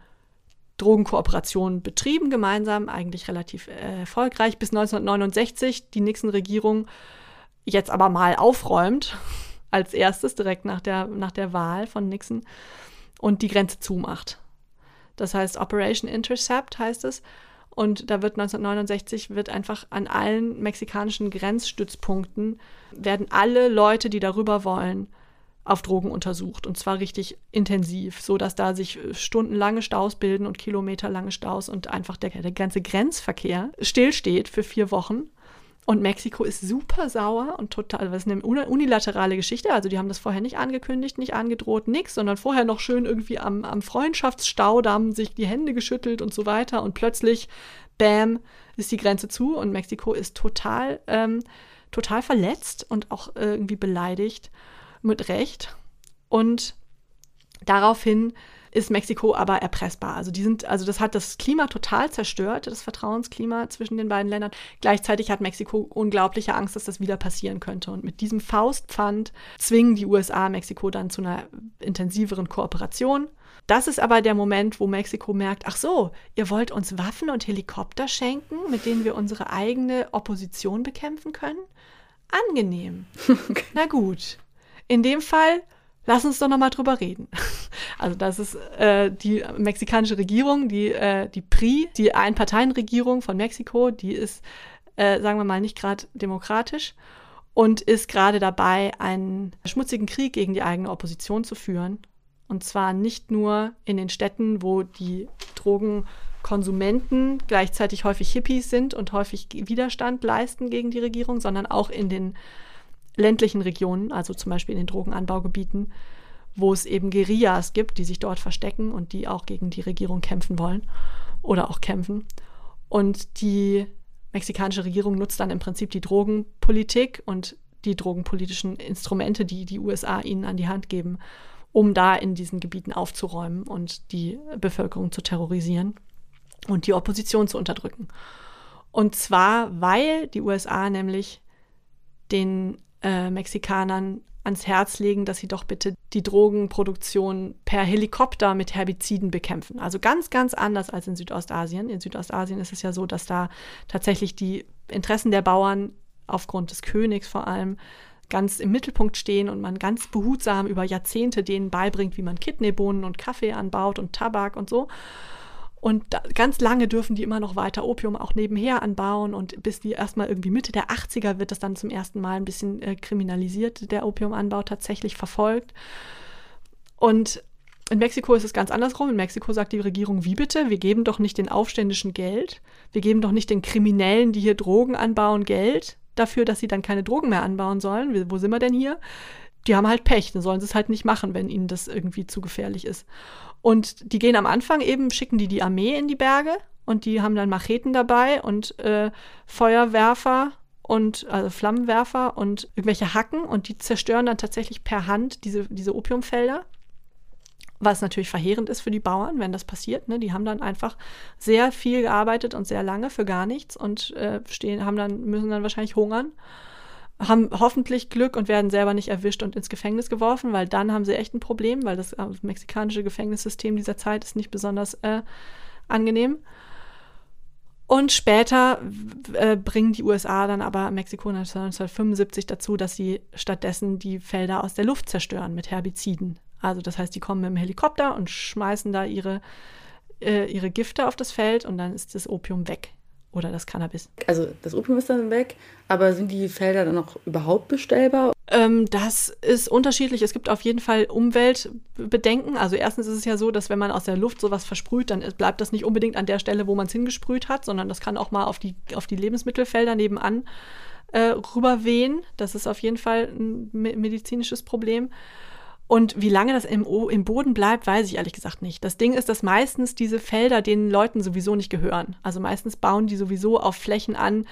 Drogenkooperation betrieben, gemeinsam, eigentlich relativ äh, erfolgreich, bis 1969 die Nixon-Regierung jetzt aber mal aufräumt. als erstes direkt nach der, nach der Wahl von Nixon und die Grenze zumacht. Das heißt Operation Intercept heißt es. Und da wird 1969 wird einfach an allen mexikanischen Grenzstützpunkten werden alle Leute, die darüber wollen, auf Drogen untersucht und zwar richtig intensiv, so dass da sich stundenlange Staus bilden und kilometerlange Staus und einfach der, der ganze Grenzverkehr stillsteht für vier Wochen. Und Mexiko ist super sauer und total, was ist eine unilaterale Geschichte. Also die haben das vorher nicht angekündigt, nicht angedroht, nichts, sondern vorher noch schön irgendwie am, am Freundschaftsstaudamm sich die Hände geschüttelt und so weiter. Und plötzlich, bam, ist die Grenze zu und Mexiko ist total, ähm, total verletzt und auch irgendwie beleidigt mit Recht. Und daraufhin ist Mexiko aber erpressbar. Also die sind, also das hat das Klima total zerstört, das Vertrauensklima zwischen den beiden Ländern. Gleichzeitig hat Mexiko unglaubliche Angst, dass das wieder passieren könnte. Und mit diesem Faustpfand zwingen die USA Mexiko dann zu einer intensiveren Kooperation. Das ist aber der Moment, wo Mexiko merkt, ach so, ihr wollt uns Waffen und Helikopter schenken, mit denen wir unsere eigene Opposition bekämpfen können? Angenehm. Okay. Na gut. In dem Fall, lass uns doch nochmal drüber reden. Also das ist äh, die mexikanische Regierung, die, äh, die PRI, die Einparteienregierung von Mexiko, die ist, äh, sagen wir mal, nicht gerade demokratisch und ist gerade dabei, einen schmutzigen Krieg gegen die eigene Opposition zu führen. Und zwar nicht nur in den Städten, wo die Drogenkonsumenten gleichzeitig häufig Hippies sind und häufig Widerstand leisten gegen die Regierung, sondern auch in den ländlichen Regionen, also zum Beispiel in den Drogenanbaugebieten, wo es eben Guerillas gibt, die sich dort verstecken und die auch gegen die Regierung kämpfen wollen oder auch kämpfen. Und die mexikanische Regierung nutzt dann im Prinzip die Drogenpolitik und die drogenpolitischen Instrumente, die die USA ihnen an die Hand geben, um da in diesen Gebieten aufzuräumen und die Bevölkerung zu terrorisieren und die Opposition zu unterdrücken. Und zwar, weil die USA nämlich den äh, Mexikanern ans Herz legen, dass sie doch bitte die Drogenproduktion per Helikopter mit Herbiziden bekämpfen. Also ganz, ganz anders als in Südostasien. In Südostasien ist es ja so, dass da tatsächlich die Interessen der Bauern aufgrund des Königs vor allem ganz im Mittelpunkt stehen und man ganz behutsam über Jahrzehnte denen beibringt, wie man Kidneybohnen und Kaffee anbaut und Tabak und so. Und da, ganz lange dürfen die immer noch weiter Opium auch nebenher anbauen und bis die erstmal irgendwie Mitte der 80er wird das dann zum ersten Mal ein bisschen äh, kriminalisiert, der Opiumanbau tatsächlich verfolgt. Und in Mexiko ist es ganz andersrum. In Mexiko sagt die Regierung, wie bitte? Wir geben doch nicht den Aufständischen Geld. Wir geben doch nicht den Kriminellen, die hier Drogen anbauen, Geld dafür, dass sie dann keine Drogen mehr anbauen sollen. Wo sind wir denn hier? Die haben halt Pech, dann sollen sie es halt nicht machen, wenn ihnen das irgendwie zu gefährlich ist. Und die gehen am Anfang eben, schicken die die Armee in die Berge und die haben dann Macheten dabei und äh, Feuerwerfer und also Flammenwerfer und irgendwelche Hacken und die zerstören dann tatsächlich per Hand diese, diese Opiumfelder. Was natürlich verheerend ist für die Bauern, wenn das passiert. Ne? Die haben dann einfach sehr viel gearbeitet und sehr lange für gar nichts und äh, stehen, haben dann, müssen dann wahrscheinlich hungern haben hoffentlich Glück und werden selber nicht erwischt und ins Gefängnis geworfen, weil dann haben sie echt ein Problem, weil das äh, mexikanische Gefängnissystem dieser Zeit ist nicht besonders äh, angenehm. Und später äh, bringen die USA dann aber Mexiko 1975 dazu, dass sie stattdessen die Felder aus der Luft zerstören mit Herbiziden. Also das heißt, die kommen mit dem Helikopter und schmeißen da ihre, äh, ihre Gifte auf das Feld und dann ist das Opium weg oder das Cannabis. Also das Opium ist dann weg, aber sind die Felder dann noch überhaupt bestellbar? Ähm, das ist unterschiedlich. Es gibt auf jeden Fall Umweltbedenken. Also erstens ist es ja so, dass wenn man aus der Luft sowas versprüht, dann bleibt das nicht unbedingt an der Stelle, wo man es hingesprüht hat, sondern das kann auch mal auf die, auf die Lebensmittelfelder nebenan äh, rüberwehen. Das ist auf jeden Fall ein medizinisches Problem. Und wie lange das im, im Boden bleibt, weiß ich ehrlich gesagt nicht. Das Ding ist, dass meistens diese Felder den Leuten sowieso nicht gehören. Also meistens bauen die sowieso auf Flächen an,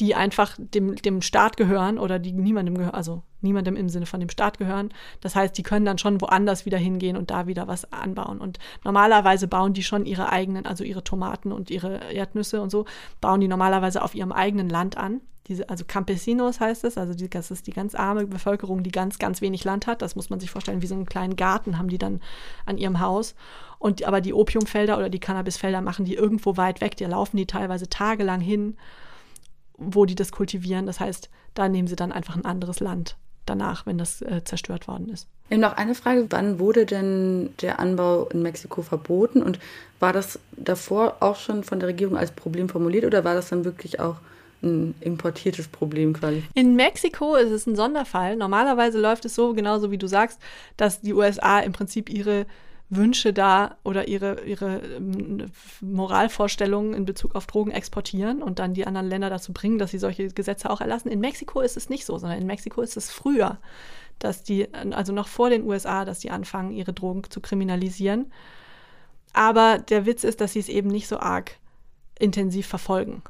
die einfach dem, dem Staat gehören oder die niemandem gehören, also niemandem im Sinne von dem Staat gehören. Das heißt, die können dann schon woanders wieder hingehen und da wieder was anbauen. Und normalerweise bauen die schon ihre eigenen, also ihre Tomaten und ihre Erdnüsse und so, bauen die normalerweise auf ihrem eigenen Land an diese, also Campesinos heißt es, also die, das ist die ganz arme Bevölkerung, die ganz, ganz wenig Land hat. Das muss man sich vorstellen, wie so einen kleinen Garten haben die dann an ihrem Haus. Und aber die Opiumfelder oder die Cannabisfelder machen die irgendwo weit weg. Da laufen die teilweise tagelang hin, wo die das kultivieren. Das heißt, da nehmen sie dann einfach ein anderes Land danach, wenn das äh, zerstört worden ist. Eben noch eine Frage, wann wurde denn der Anbau in Mexiko verboten und war das davor auch schon von der Regierung als Problem formuliert oder war das dann wirklich auch ein importiertes Problem quasi? In Mexiko ist es ein Sonderfall. Normalerweise läuft es so, genauso wie du sagst, dass die USA im Prinzip ihre Wünsche da oder ihre, ihre ähm, Moralvorstellungen in Bezug auf Drogen exportieren und dann die anderen Länder dazu bringen, dass sie solche Gesetze auch erlassen. In Mexiko ist es nicht so, sondern in Mexiko ist es früher, dass die, also noch vor den USA, dass die anfangen, ihre Drogen zu kriminalisieren. Aber der Witz ist, dass sie es eben nicht so arg intensiv verfolgen.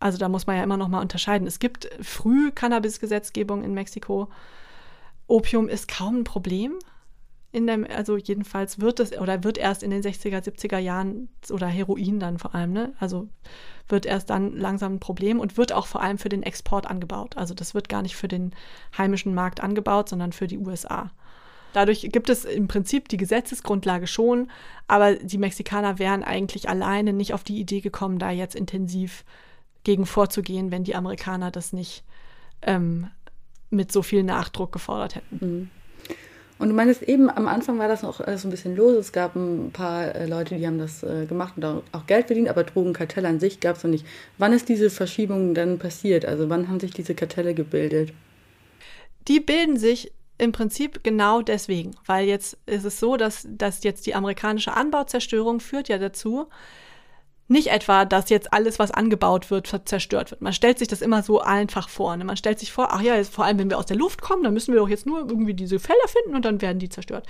Also da muss man ja immer noch mal unterscheiden. Es gibt früh Cannabis-Gesetzgebung in Mexiko. Opium ist kaum ein Problem, in dem, also jedenfalls wird es oder wird erst in den 60er, 70er Jahren oder Heroin dann vor allem, ne? Also wird erst dann langsam ein Problem und wird auch vor allem für den Export angebaut. Also das wird gar nicht für den heimischen Markt angebaut, sondern für die USA. Dadurch gibt es im Prinzip die Gesetzesgrundlage schon, aber die Mexikaner wären eigentlich alleine nicht auf die Idee gekommen, da jetzt intensiv gegen vorzugehen, wenn die Amerikaner das nicht ähm, mit so viel Nachdruck gefordert hätten. Mhm. Und du meinst eben, am Anfang war das noch äh, so ein bisschen los. Es gab ein paar äh, Leute, die haben das äh, gemacht und auch Geld verdient, aber Drogenkartelle an sich gab es noch nicht. Wann ist diese Verschiebung dann passiert? Also wann haben sich diese Kartelle gebildet? Die bilden sich im Prinzip genau deswegen, weil jetzt ist es so, dass, dass jetzt die amerikanische Anbauzerstörung führt ja dazu, nicht etwa, dass jetzt alles, was angebaut wird, zerstört wird. Man stellt sich das immer so einfach vor. Ne? Man stellt sich vor, ach ja, jetzt, vor allem wenn wir aus der Luft kommen, dann müssen wir doch jetzt nur irgendwie diese Felder finden und dann werden die zerstört.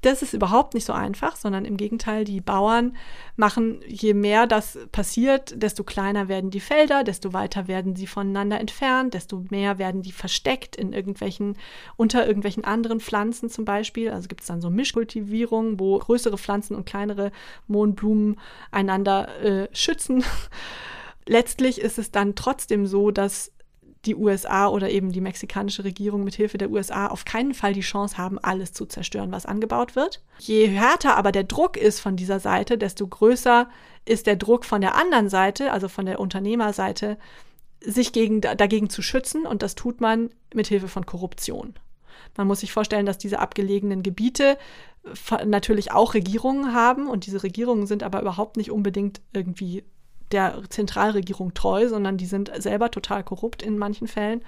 Das ist überhaupt nicht so einfach, sondern im Gegenteil, die Bauern machen, je mehr das passiert, desto kleiner werden die Felder, desto weiter werden sie voneinander entfernt, desto mehr werden die versteckt in irgendwelchen, unter irgendwelchen anderen Pflanzen zum Beispiel. Also gibt es dann so Mischkultivierungen, wo größere Pflanzen und kleinere Mohnblumen einander äh, schützen. Letztlich ist es dann trotzdem so, dass die USA oder eben die mexikanische Regierung mit Hilfe der USA auf keinen Fall die Chance haben, alles zu zerstören, was angebaut wird. Je härter aber der Druck ist von dieser Seite, desto größer ist der Druck von der anderen Seite, also von der Unternehmerseite, sich gegen, dagegen zu schützen und das tut man mit Hilfe von Korruption. Man muss sich vorstellen, dass diese abgelegenen Gebiete natürlich auch Regierungen haben und diese Regierungen sind aber überhaupt nicht unbedingt irgendwie der Zentralregierung treu, sondern die sind selber total korrupt in manchen Fällen.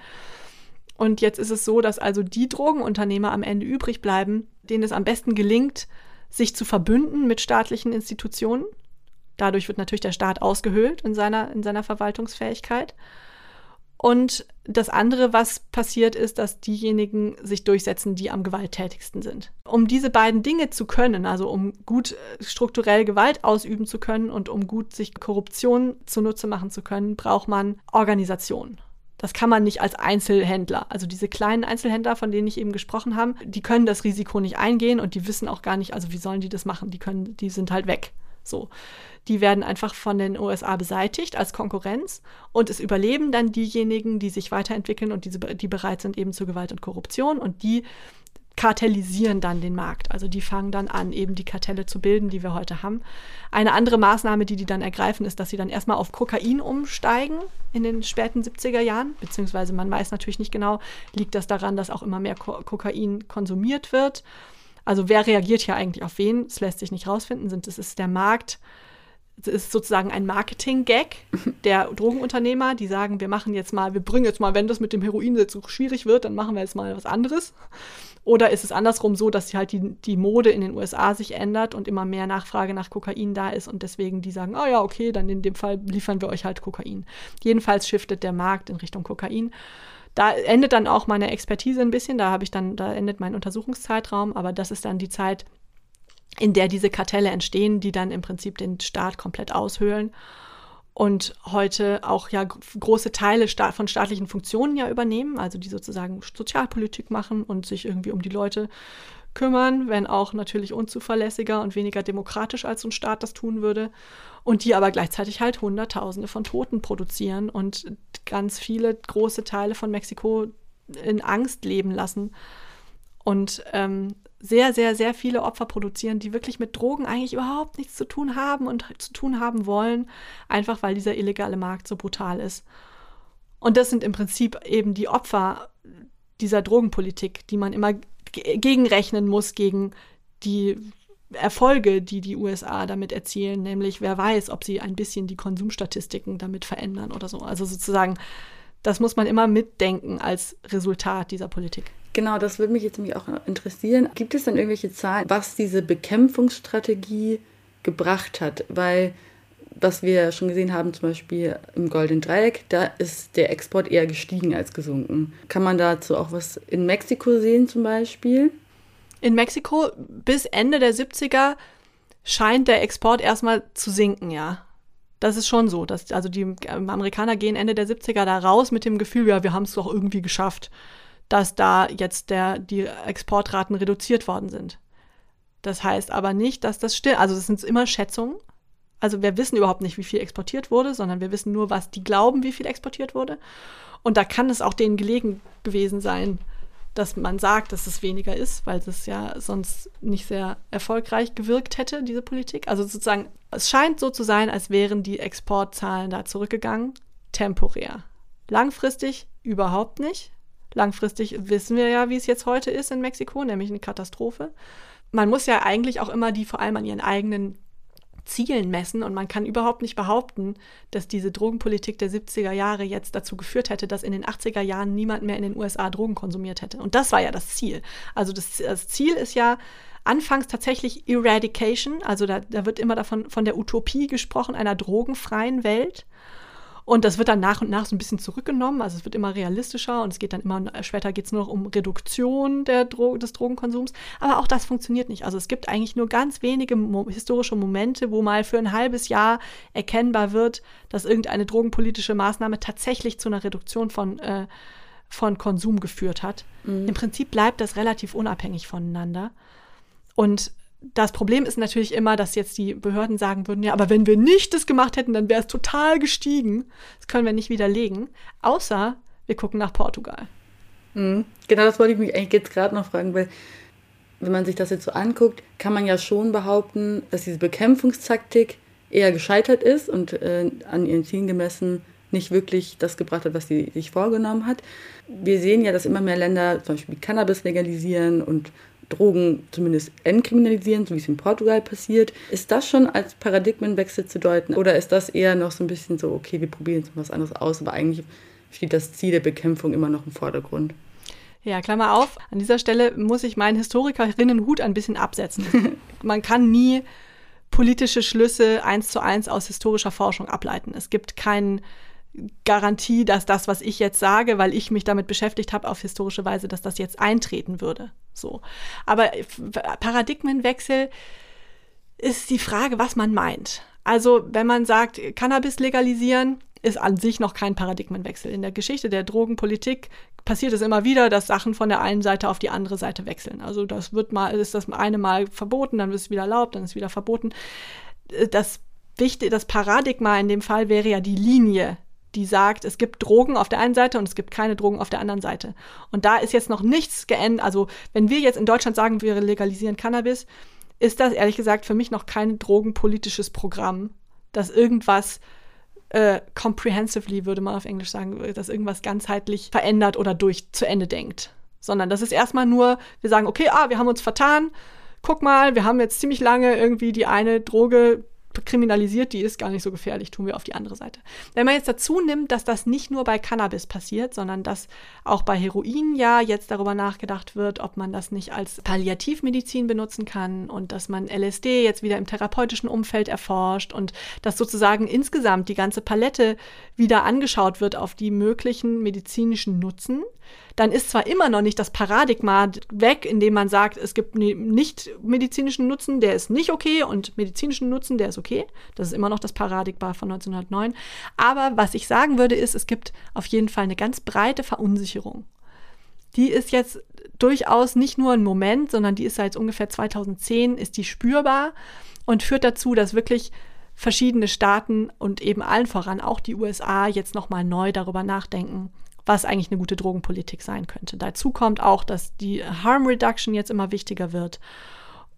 Und jetzt ist es so, dass also die Drogenunternehmer am Ende übrig bleiben, denen es am besten gelingt, sich zu verbünden mit staatlichen Institutionen. Dadurch wird natürlich der Staat ausgehöhlt in seiner, in seiner Verwaltungsfähigkeit. Und das andere, was passiert, ist, dass diejenigen sich durchsetzen, die am gewalttätigsten sind. Um diese beiden Dinge zu können, also um gut äh, strukturell Gewalt ausüben zu können und um gut sich Korruption zunutze machen zu können, braucht man Organisation. Das kann man nicht als Einzelhändler. Also diese kleinen Einzelhändler, von denen ich eben gesprochen habe, die können das Risiko nicht eingehen und die wissen auch gar nicht, also wie sollen die das machen? Die können, die sind halt weg. So. Die werden einfach von den USA beseitigt als Konkurrenz und es überleben dann diejenigen, die sich weiterentwickeln und diese, die bereit sind eben zu Gewalt und Korruption und die kartellisieren dann den Markt. Also die fangen dann an, eben die Kartelle zu bilden, die wir heute haben. Eine andere Maßnahme, die die dann ergreifen, ist, dass sie dann erstmal auf Kokain umsteigen in den späten 70er Jahren, beziehungsweise man weiß natürlich nicht genau, liegt das daran, dass auch immer mehr Ko Kokain konsumiert wird. Also wer reagiert hier eigentlich auf wen? Es lässt sich nicht rausfinden. Sind es ist der Markt, es ist sozusagen ein Marketing-Gag der Drogenunternehmer, die sagen, wir machen jetzt mal, wir bringen jetzt mal, wenn das mit dem Heroin jetzt so schwierig wird, dann machen wir jetzt mal was anderes. Oder ist es andersrum so, dass halt die, die Mode in den USA sich ändert und immer mehr Nachfrage nach Kokain da ist und deswegen die sagen, oh ja, okay, dann in dem Fall liefern wir euch halt Kokain. Jedenfalls shiftet der Markt in Richtung Kokain. Da endet dann auch meine Expertise ein bisschen, da habe ich dann, da endet mein Untersuchungszeitraum, aber das ist dann die Zeit, in der diese Kartelle entstehen, die dann im Prinzip den Staat komplett aushöhlen und heute auch ja große Teile von staatlichen Funktionen ja übernehmen, also die sozusagen Sozialpolitik machen und sich irgendwie um die Leute kümmern, wenn auch natürlich unzuverlässiger und weniger demokratisch als so ein Staat das tun würde. Und die aber gleichzeitig halt Hunderttausende von Toten produzieren und ganz viele große Teile von Mexiko in Angst leben lassen. Und ähm, sehr, sehr, sehr viele Opfer produzieren, die wirklich mit Drogen eigentlich überhaupt nichts zu tun haben und zu tun haben wollen, einfach weil dieser illegale Markt so brutal ist. Und das sind im Prinzip eben die Opfer, dieser Drogenpolitik, die man immer gegenrechnen muss gegen die Erfolge, die die USA damit erzielen, nämlich wer weiß, ob sie ein bisschen die Konsumstatistiken damit verändern oder so. Also sozusagen, das muss man immer mitdenken als Resultat dieser Politik. Genau, das würde mich jetzt nämlich auch interessieren. Gibt es denn irgendwelche Zahlen, was diese Bekämpfungsstrategie gebracht hat? Weil, was wir schon gesehen haben, zum Beispiel im Golden Dreieck, da ist der Export eher gestiegen als gesunken. Kann man dazu auch was in Mexiko sehen zum Beispiel? In Mexiko bis Ende der 70er scheint der Export erstmal zu sinken, ja. Das ist schon so. Dass, also die Amerikaner gehen Ende der 70er da raus mit dem Gefühl, ja, wir haben es doch irgendwie geschafft, dass da jetzt der, die Exportraten reduziert worden sind. Das heißt aber nicht, dass das stimmt. Also das sind immer Schätzungen. Also wir wissen überhaupt nicht, wie viel exportiert wurde, sondern wir wissen nur, was die glauben, wie viel exportiert wurde. Und da kann es auch denen gelegen gewesen sein, dass man sagt, dass es weniger ist, weil es ja sonst nicht sehr erfolgreich gewirkt hätte, diese Politik. Also sozusagen, es scheint so zu sein, als wären die Exportzahlen da zurückgegangen, temporär. Langfristig überhaupt nicht. Langfristig wissen wir ja, wie es jetzt heute ist in Mexiko, nämlich eine Katastrophe. Man muss ja eigentlich auch immer die vor allem an ihren eigenen Zielen messen und man kann überhaupt nicht behaupten, dass diese Drogenpolitik der 70er Jahre jetzt dazu geführt hätte, dass in den 80er Jahren niemand mehr in den USA Drogen konsumiert hätte. Und das war ja das Ziel. Also das, das Ziel ist ja anfangs tatsächlich Eradication, also da, da wird immer davon von der Utopie gesprochen, einer drogenfreien Welt. Und das wird dann nach und nach so ein bisschen zurückgenommen. Also es wird immer realistischer und es geht dann immer, später geht es nur noch um Reduktion der Dro des Drogenkonsums. Aber auch das funktioniert nicht. Also es gibt eigentlich nur ganz wenige mo historische Momente, wo mal für ein halbes Jahr erkennbar wird, dass irgendeine drogenpolitische Maßnahme tatsächlich zu einer Reduktion von, äh, von Konsum geführt hat. Mhm. Im Prinzip bleibt das relativ unabhängig voneinander. Und das Problem ist natürlich immer, dass jetzt die Behörden sagen würden, ja, aber wenn wir nicht das gemacht hätten, dann wäre es total gestiegen. Das können wir nicht widerlegen, außer wir gucken nach Portugal. Mhm. Genau, das wollte ich mich eigentlich jetzt gerade noch fragen, weil wenn man sich das jetzt so anguckt, kann man ja schon behaupten, dass diese Bekämpfungstaktik eher gescheitert ist und äh, an ihren Zielen gemessen nicht wirklich das gebracht hat, was sie sich vorgenommen hat. Wir sehen ja, dass immer mehr Länder zum Beispiel Cannabis legalisieren und Drogen zumindest entkriminalisieren, so wie es in Portugal passiert. Ist das schon als Paradigmenwechsel zu deuten? Oder ist das eher noch so ein bisschen so, okay, wir probieren jetzt was anderes aus, aber eigentlich steht das Ziel der Bekämpfung immer noch im Vordergrund? Ja, Klammer auf. An dieser Stelle muss ich meinen Historikerinnenhut ein bisschen absetzen. Man kann nie politische Schlüsse eins zu eins aus historischer Forschung ableiten. Es gibt keinen Garantie, dass das, was ich jetzt sage, weil ich mich damit beschäftigt habe auf historische Weise, dass das jetzt eintreten würde. So. Aber Paradigmenwechsel ist die Frage, was man meint. Also, wenn man sagt, Cannabis legalisieren, ist an sich noch kein Paradigmenwechsel. In der Geschichte der Drogenpolitik passiert es immer wieder, dass Sachen von der einen Seite auf die andere Seite wechseln. Also das wird mal, ist das eine Mal verboten, dann wird es wieder erlaubt, dann ist es wieder verboten. Das wichtige, das Paradigma in dem Fall wäre ja die Linie, die sagt, es gibt Drogen auf der einen Seite und es gibt keine Drogen auf der anderen Seite. Und da ist jetzt noch nichts geändert. Also wenn wir jetzt in Deutschland sagen, wir legalisieren Cannabis, ist das ehrlich gesagt für mich noch kein drogenpolitisches Programm, das irgendwas äh, comprehensively, würde man auf Englisch sagen, das irgendwas ganzheitlich verändert oder durch zu Ende denkt. Sondern das ist erstmal nur, wir sagen, okay, ah, wir haben uns vertan, guck mal, wir haben jetzt ziemlich lange irgendwie die eine Droge kriminalisiert, die ist gar nicht so gefährlich, tun wir auf die andere Seite. Wenn man jetzt dazu nimmt, dass das nicht nur bei Cannabis passiert, sondern dass auch bei Heroin ja jetzt darüber nachgedacht wird, ob man das nicht als Palliativmedizin benutzen kann und dass man LSD jetzt wieder im therapeutischen Umfeld erforscht und dass sozusagen insgesamt die ganze Palette wieder angeschaut wird auf die möglichen medizinischen Nutzen, dann ist zwar immer noch nicht das Paradigma weg, indem man sagt, es gibt nicht medizinischen Nutzen, der ist nicht okay und medizinischen Nutzen, der ist okay. Das ist immer noch das Paradigma von 1909. Aber was ich sagen würde, ist, es gibt auf jeden Fall eine ganz breite Verunsicherung. Die ist jetzt durchaus nicht nur ein Moment, sondern die ist seit ungefähr 2010, ist die spürbar und führt dazu, dass wirklich verschiedene Staaten und eben allen voran auch die USA jetzt nochmal neu darüber nachdenken, was eigentlich eine gute Drogenpolitik sein könnte. Dazu kommt auch, dass die Harm Reduction jetzt immer wichtiger wird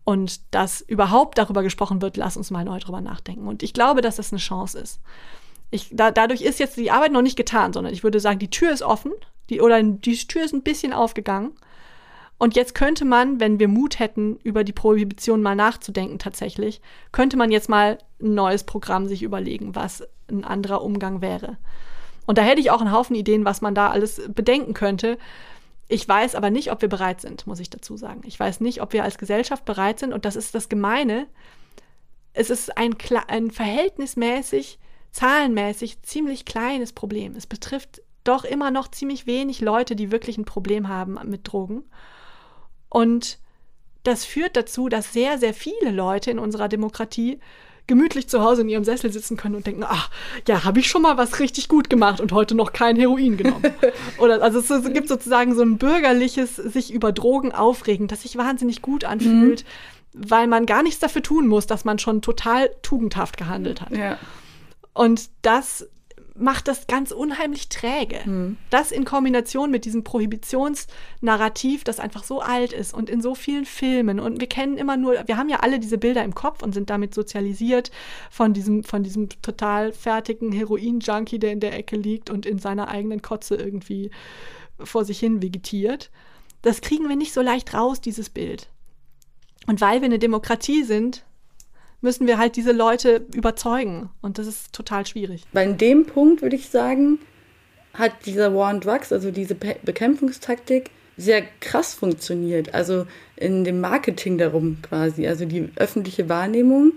und dass überhaupt darüber gesprochen wird, lass uns mal neu darüber nachdenken. Und ich glaube, dass das eine Chance ist. Ich, da, dadurch ist jetzt die Arbeit noch nicht getan, sondern ich würde sagen, die Tür ist offen, Die, oder die Tür ist ein bisschen aufgegangen. Und jetzt könnte man, wenn wir Mut hätten, über die Prohibition mal nachzudenken tatsächlich, könnte man jetzt mal ein neues Programm sich überlegen, was ein anderer Umgang wäre. Und da hätte ich auch einen Haufen Ideen, was man da alles bedenken könnte. Ich weiß aber nicht, ob wir bereit sind, muss ich dazu sagen. Ich weiß nicht, ob wir als Gesellschaft bereit sind. Und das ist das Gemeine. Es ist ein, ein verhältnismäßig, zahlenmäßig ziemlich kleines Problem. Es betrifft doch immer noch ziemlich wenig Leute, die wirklich ein Problem haben mit Drogen. Und das führt dazu, dass sehr, sehr viele Leute in unserer Demokratie gemütlich zu Hause in ihrem Sessel sitzen können und denken, ach, ja, habe ich schon mal was richtig gut gemacht und heute noch kein Heroin genommen. Oder also es, es, gibt sozusagen so ein bürgerliches sich über Drogen aufregen, das sich wahnsinnig gut anfühlt, mhm. weil man gar nichts dafür tun muss, dass man schon total tugendhaft gehandelt hat. Ja. Und das macht das ganz unheimlich träge. Mhm. Das in Kombination mit diesem Prohibitionsnarrativ, das einfach so alt ist und in so vielen Filmen. Und wir kennen immer nur, wir haben ja alle diese Bilder im Kopf und sind damit sozialisiert von diesem, von diesem total fertigen Heroin-Junkie, der in der Ecke liegt und in seiner eigenen Kotze irgendwie vor sich hin vegetiert. Das kriegen wir nicht so leicht raus, dieses Bild. Und weil wir eine Demokratie sind, müssen wir halt diese Leute überzeugen. Und das ist total schwierig. Bei dem Punkt würde ich sagen, hat dieser War on Drugs, also diese Be Bekämpfungstaktik, sehr krass funktioniert. Also in dem Marketing darum quasi. Also die öffentliche Wahrnehmung,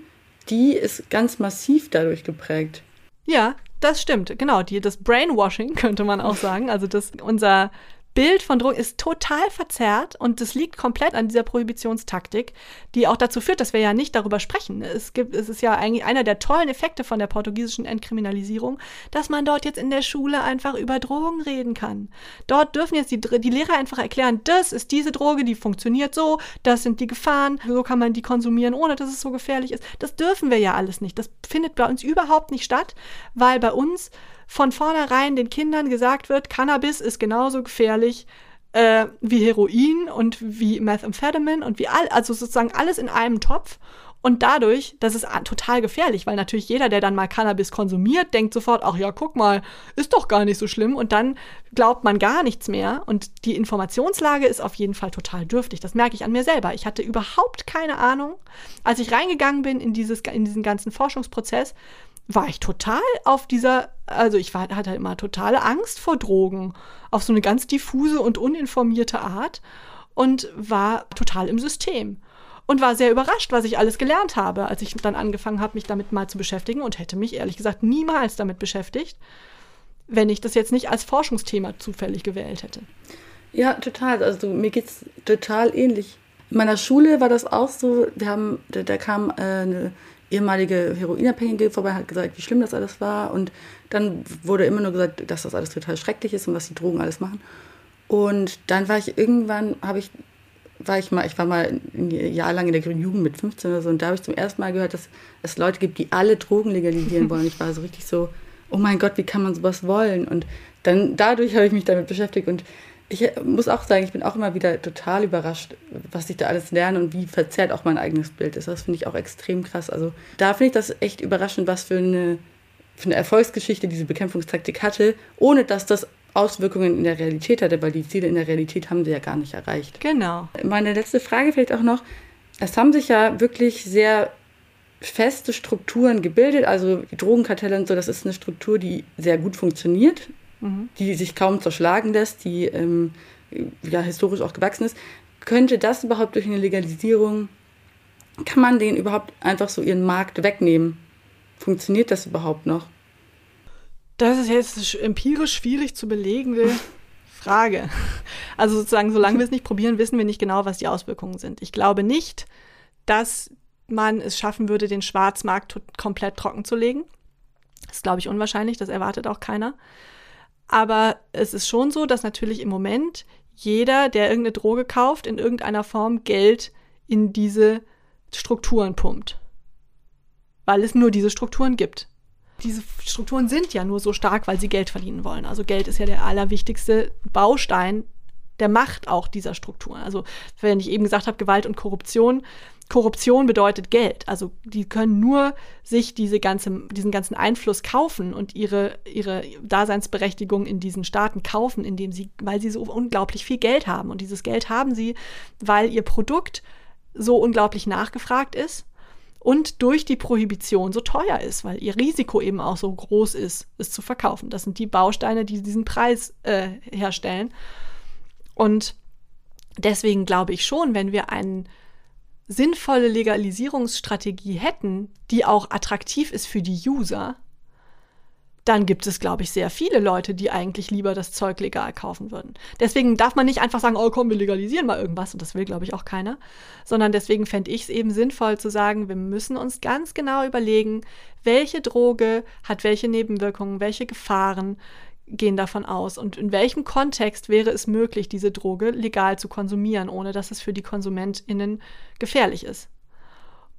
die ist ganz massiv dadurch geprägt. Ja, das stimmt. Genau, die, das Brainwashing könnte man auch sagen. Also das, unser Bild von Drogen ist total verzerrt und das liegt komplett an dieser Prohibitionstaktik, die auch dazu führt, dass wir ja nicht darüber sprechen. Es gibt, es ist ja eigentlich einer der tollen Effekte von der portugiesischen Entkriminalisierung, dass man dort jetzt in der Schule einfach über Drogen reden kann. Dort dürfen jetzt die, die Lehrer einfach erklären, das ist diese Droge, die funktioniert so, das sind die Gefahren, so kann man die konsumieren, ohne dass es so gefährlich ist. Das dürfen wir ja alles nicht. Das findet bei uns überhaupt nicht statt, weil bei uns von vornherein den Kindern gesagt wird, Cannabis ist genauso gefährlich äh, wie Heroin und wie Methamphetamine und wie all, also sozusagen alles in einem Topf. Und dadurch, das ist total gefährlich, weil natürlich jeder, der dann mal Cannabis konsumiert, denkt sofort, ach ja, guck mal, ist doch gar nicht so schlimm. Und dann glaubt man gar nichts mehr. Und die Informationslage ist auf jeden Fall total dürftig. Das merke ich an mir selber. Ich hatte überhaupt keine Ahnung, als ich reingegangen bin in, dieses, in diesen ganzen Forschungsprozess, war ich total auf dieser, also ich war, hatte halt immer totale Angst vor Drogen, auf so eine ganz diffuse und uninformierte Art und war total im System. Und war sehr überrascht, was ich alles gelernt habe, als ich dann angefangen habe, mich damit mal zu beschäftigen und hätte mich ehrlich gesagt niemals damit beschäftigt, wenn ich das jetzt nicht als Forschungsthema zufällig gewählt hätte. Ja, total. Also mir geht es total ähnlich. In meiner Schule war das auch so, wir haben, da, da kam äh, eine ehemalige Heroinabhängige vorbei, hat gesagt, wie schlimm das alles war. Und dann wurde immer nur gesagt, dass das alles total schrecklich ist und was die Drogen alles machen. Und dann war ich irgendwann, habe ich, war ich mal, ich war mal ein Jahr lang in der Grünen Jugend mit 15 oder so und da habe ich zum ersten Mal gehört, dass es Leute gibt, die alle Drogen legalisieren wollen. Ich war so richtig so, oh mein Gott, wie kann man sowas wollen? Und dann dadurch habe ich mich damit beschäftigt und ich muss auch sagen, ich bin auch immer wieder total überrascht, was ich da alles lerne und wie verzerrt auch mein eigenes Bild ist. Das finde ich auch extrem krass. Also da finde ich das echt überraschend, was für eine, für eine Erfolgsgeschichte diese Bekämpfungstaktik hatte, ohne dass das Auswirkungen in der Realität hatte, weil die Ziele in der Realität haben sie ja gar nicht erreicht. Genau. Meine letzte Frage vielleicht auch noch. Es haben sich ja wirklich sehr feste Strukturen gebildet. Also die Drogenkartelle und so, das ist eine Struktur, die sehr gut funktioniert mhm. die sich kaum zerschlagen lässt, die ähm, ja historisch auch gewachsen ist. Könnte das überhaupt durch eine Legalisierung, kann man denen überhaupt einfach so ihren Markt wegnehmen? Funktioniert das überhaupt noch? Das ist jetzt empirisch schwierig zu belegende Frage. Also sozusagen, solange wir es nicht probieren, wissen wir nicht genau, was die Auswirkungen sind. Ich glaube nicht, dass man es schaffen würde, den Schwarzmarkt komplett trocken zu legen. Das ist, glaube ich, unwahrscheinlich, das erwartet auch keiner. Aber es ist schon so, dass natürlich im Moment jeder, der irgendeine Droge kauft, in irgendeiner Form Geld in diese Strukturen pumpt. Weil es nur diese Strukturen gibt. Diese Strukturen sind ja nur so stark, weil sie Geld verdienen wollen. Also Geld ist ja der allerwichtigste Baustein der Macht auch dieser Strukturen. Also wenn ich eben gesagt habe, Gewalt und Korruption, Korruption bedeutet Geld. Also die können nur sich diese ganze, diesen ganzen Einfluss kaufen und ihre, ihre Daseinsberechtigung in diesen Staaten kaufen, indem sie, weil sie so unglaublich viel Geld haben. Und dieses Geld haben sie, weil ihr Produkt so unglaublich nachgefragt ist und durch die Prohibition so teuer ist, weil ihr Risiko eben auch so groß ist, es zu verkaufen. Das sind die Bausteine, die diesen Preis äh, herstellen. Und deswegen glaube ich schon, wenn wir eine sinnvolle Legalisierungsstrategie hätten, die auch attraktiv ist für die User, dann gibt es, glaube ich, sehr viele Leute, die eigentlich lieber das Zeug legal kaufen würden. Deswegen darf man nicht einfach sagen, oh komm, wir legalisieren mal irgendwas, und das will, glaube ich, auch keiner, sondern deswegen fände ich es eben sinnvoll zu sagen, wir müssen uns ganz genau überlegen, welche Droge hat welche Nebenwirkungen, welche Gefahren gehen davon aus und in welchem Kontext wäre es möglich, diese Droge legal zu konsumieren, ohne dass es für die KonsumentInnen gefährlich ist.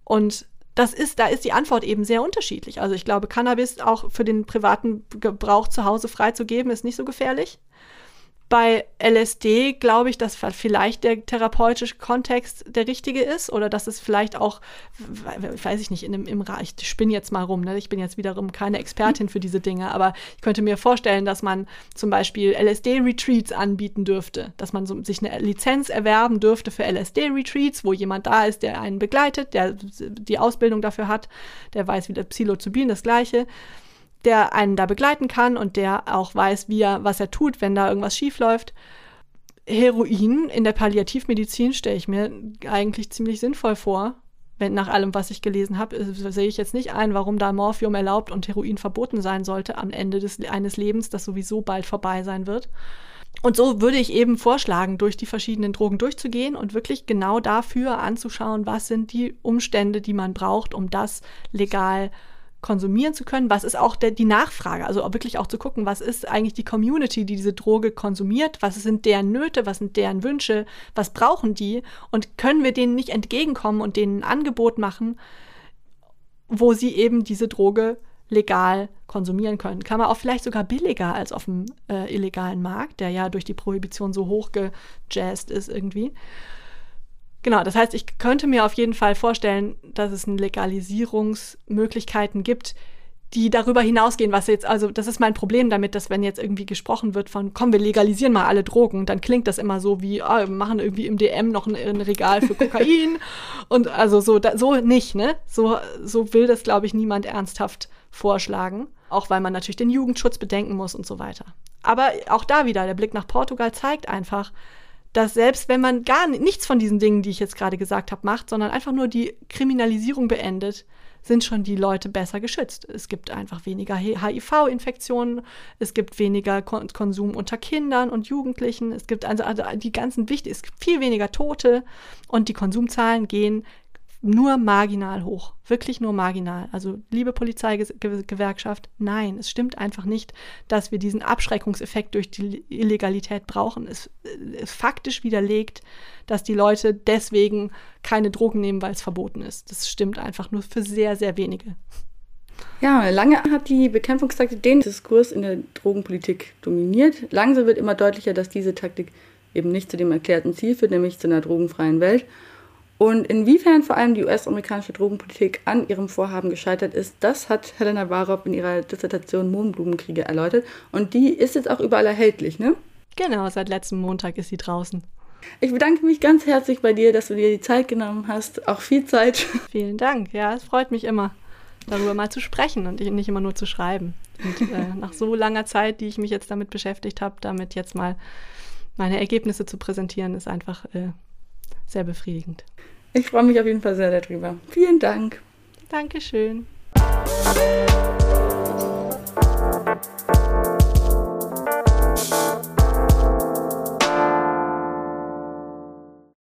Und das ist, da ist die Antwort eben sehr unterschiedlich. Also ich glaube, Cannabis auch für den privaten Gebrauch zu Hause freizugeben, ist nicht so gefährlich. Bei LSD glaube ich, dass vielleicht der therapeutische Kontext der richtige ist oder dass es vielleicht auch, weiß ich nicht, in dem, im Reich, ich spinne jetzt mal rum, ne? ich bin jetzt wiederum keine Expertin für diese Dinge, aber ich könnte mir vorstellen, dass man zum Beispiel LSD-Retreats anbieten dürfte, dass man so, sich eine Lizenz erwerben dürfte für LSD-Retreats, wo jemand da ist, der einen begleitet, der die Ausbildung dafür hat, der weiß, wie der Psilocybin das Gleiche der einen da begleiten kann und der auch weiß, wie er, was er tut, wenn da irgendwas schief läuft. Heroin in der Palliativmedizin stelle ich mir eigentlich ziemlich sinnvoll vor. Wenn nach allem, was ich gelesen habe, sehe ich jetzt nicht ein, warum da Morphium erlaubt und Heroin verboten sein sollte am Ende des, eines Lebens, das sowieso bald vorbei sein wird. Und so würde ich eben vorschlagen, durch die verschiedenen Drogen durchzugehen und wirklich genau dafür anzuschauen, was sind die Umstände, die man braucht, um das legal zu konsumieren zu können, was ist auch der, die Nachfrage, also wirklich auch zu gucken, was ist eigentlich die Community, die diese Droge konsumiert, was sind deren Nöte, was sind deren Wünsche, was brauchen die? Und können wir denen nicht entgegenkommen und denen ein Angebot machen, wo sie eben diese Droge legal konsumieren können. Kann man auch vielleicht sogar billiger als auf dem äh, illegalen Markt, der ja durch die Prohibition so hochgejazzt ist irgendwie. Genau, das heißt, ich könnte mir auf jeden Fall vorstellen, dass es Legalisierungsmöglichkeiten gibt, die darüber hinausgehen, was jetzt, also das ist mein Problem damit, dass wenn jetzt irgendwie gesprochen wird von, komm, wir legalisieren mal alle Drogen, dann klingt das immer so wie, oh, wir machen irgendwie im DM noch ein, ein Regal für Kokain und also so, da, so nicht, ne? So, so will das, glaube ich, niemand ernsthaft vorschlagen, auch weil man natürlich den Jugendschutz bedenken muss und so weiter. Aber auch da wieder, der Blick nach Portugal zeigt einfach, dass selbst wenn man gar nichts von diesen Dingen, die ich jetzt gerade gesagt habe, macht, sondern einfach nur die Kriminalisierung beendet, sind schon die Leute besser geschützt. Es gibt einfach weniger HIV-Infektionen, es gibt weniger Konsum unter Kindern und Jugendlichen, es gibt also, also die ganzen wichtigen, es gibt viel weniger Tote und die Konsumzahlen gehen nur marginal hoch, wirklich nur marginal. Also liebe Polizeigewerkschaft, nein, es stimmt einfach nicht, dass wir diesen Abschreckungseffekt durch die Illegalität brauchen. Es, es faktisch widerlegt, dass die Leute deswegen keine Drogen nehmen, weil es verboten ist. Das stimmt einfach nur für sehr, sehr wenige. Ja, lange hat die Bekämpfungstaktik den Diskurs in der Drogenpolitik dominiert. Langsam wird immer deutlicher, dass diese Taktik eben nicht zu dem erklärten Ziel führt, nämlich zu einer drogenfreien Welt. Und inwiefern vor allem die US-amerikanische Drogenpolitik an ihrem Vorhaben gescheitert ist, das hat Helena Warop in ihrer Dissertation Mohnblumenkriege erläutert. Und die ist jetzt auch überall erhältlich, ne? Genau, seit letztem Montag ist sie draußen. Ich bedanke mich ganz herzlich bei dir, dass du dir die Zeit genommen hast. Auch viel Zeit. Vielen Dank. Ja, es freut mich immer, darüber mal zu sprechen und nicht immer nur zu schreiben. Und äh, nach so langer Zeit, die ich mich jetzt damit beschäftigt habe, damit jetzt mal meine Ergebnisse zu präsentieren, ist einfach äh, sehr befriedigend. Ich freue mich auf jeden Fall sehr darüber. Vielen Dank. Dankeschön.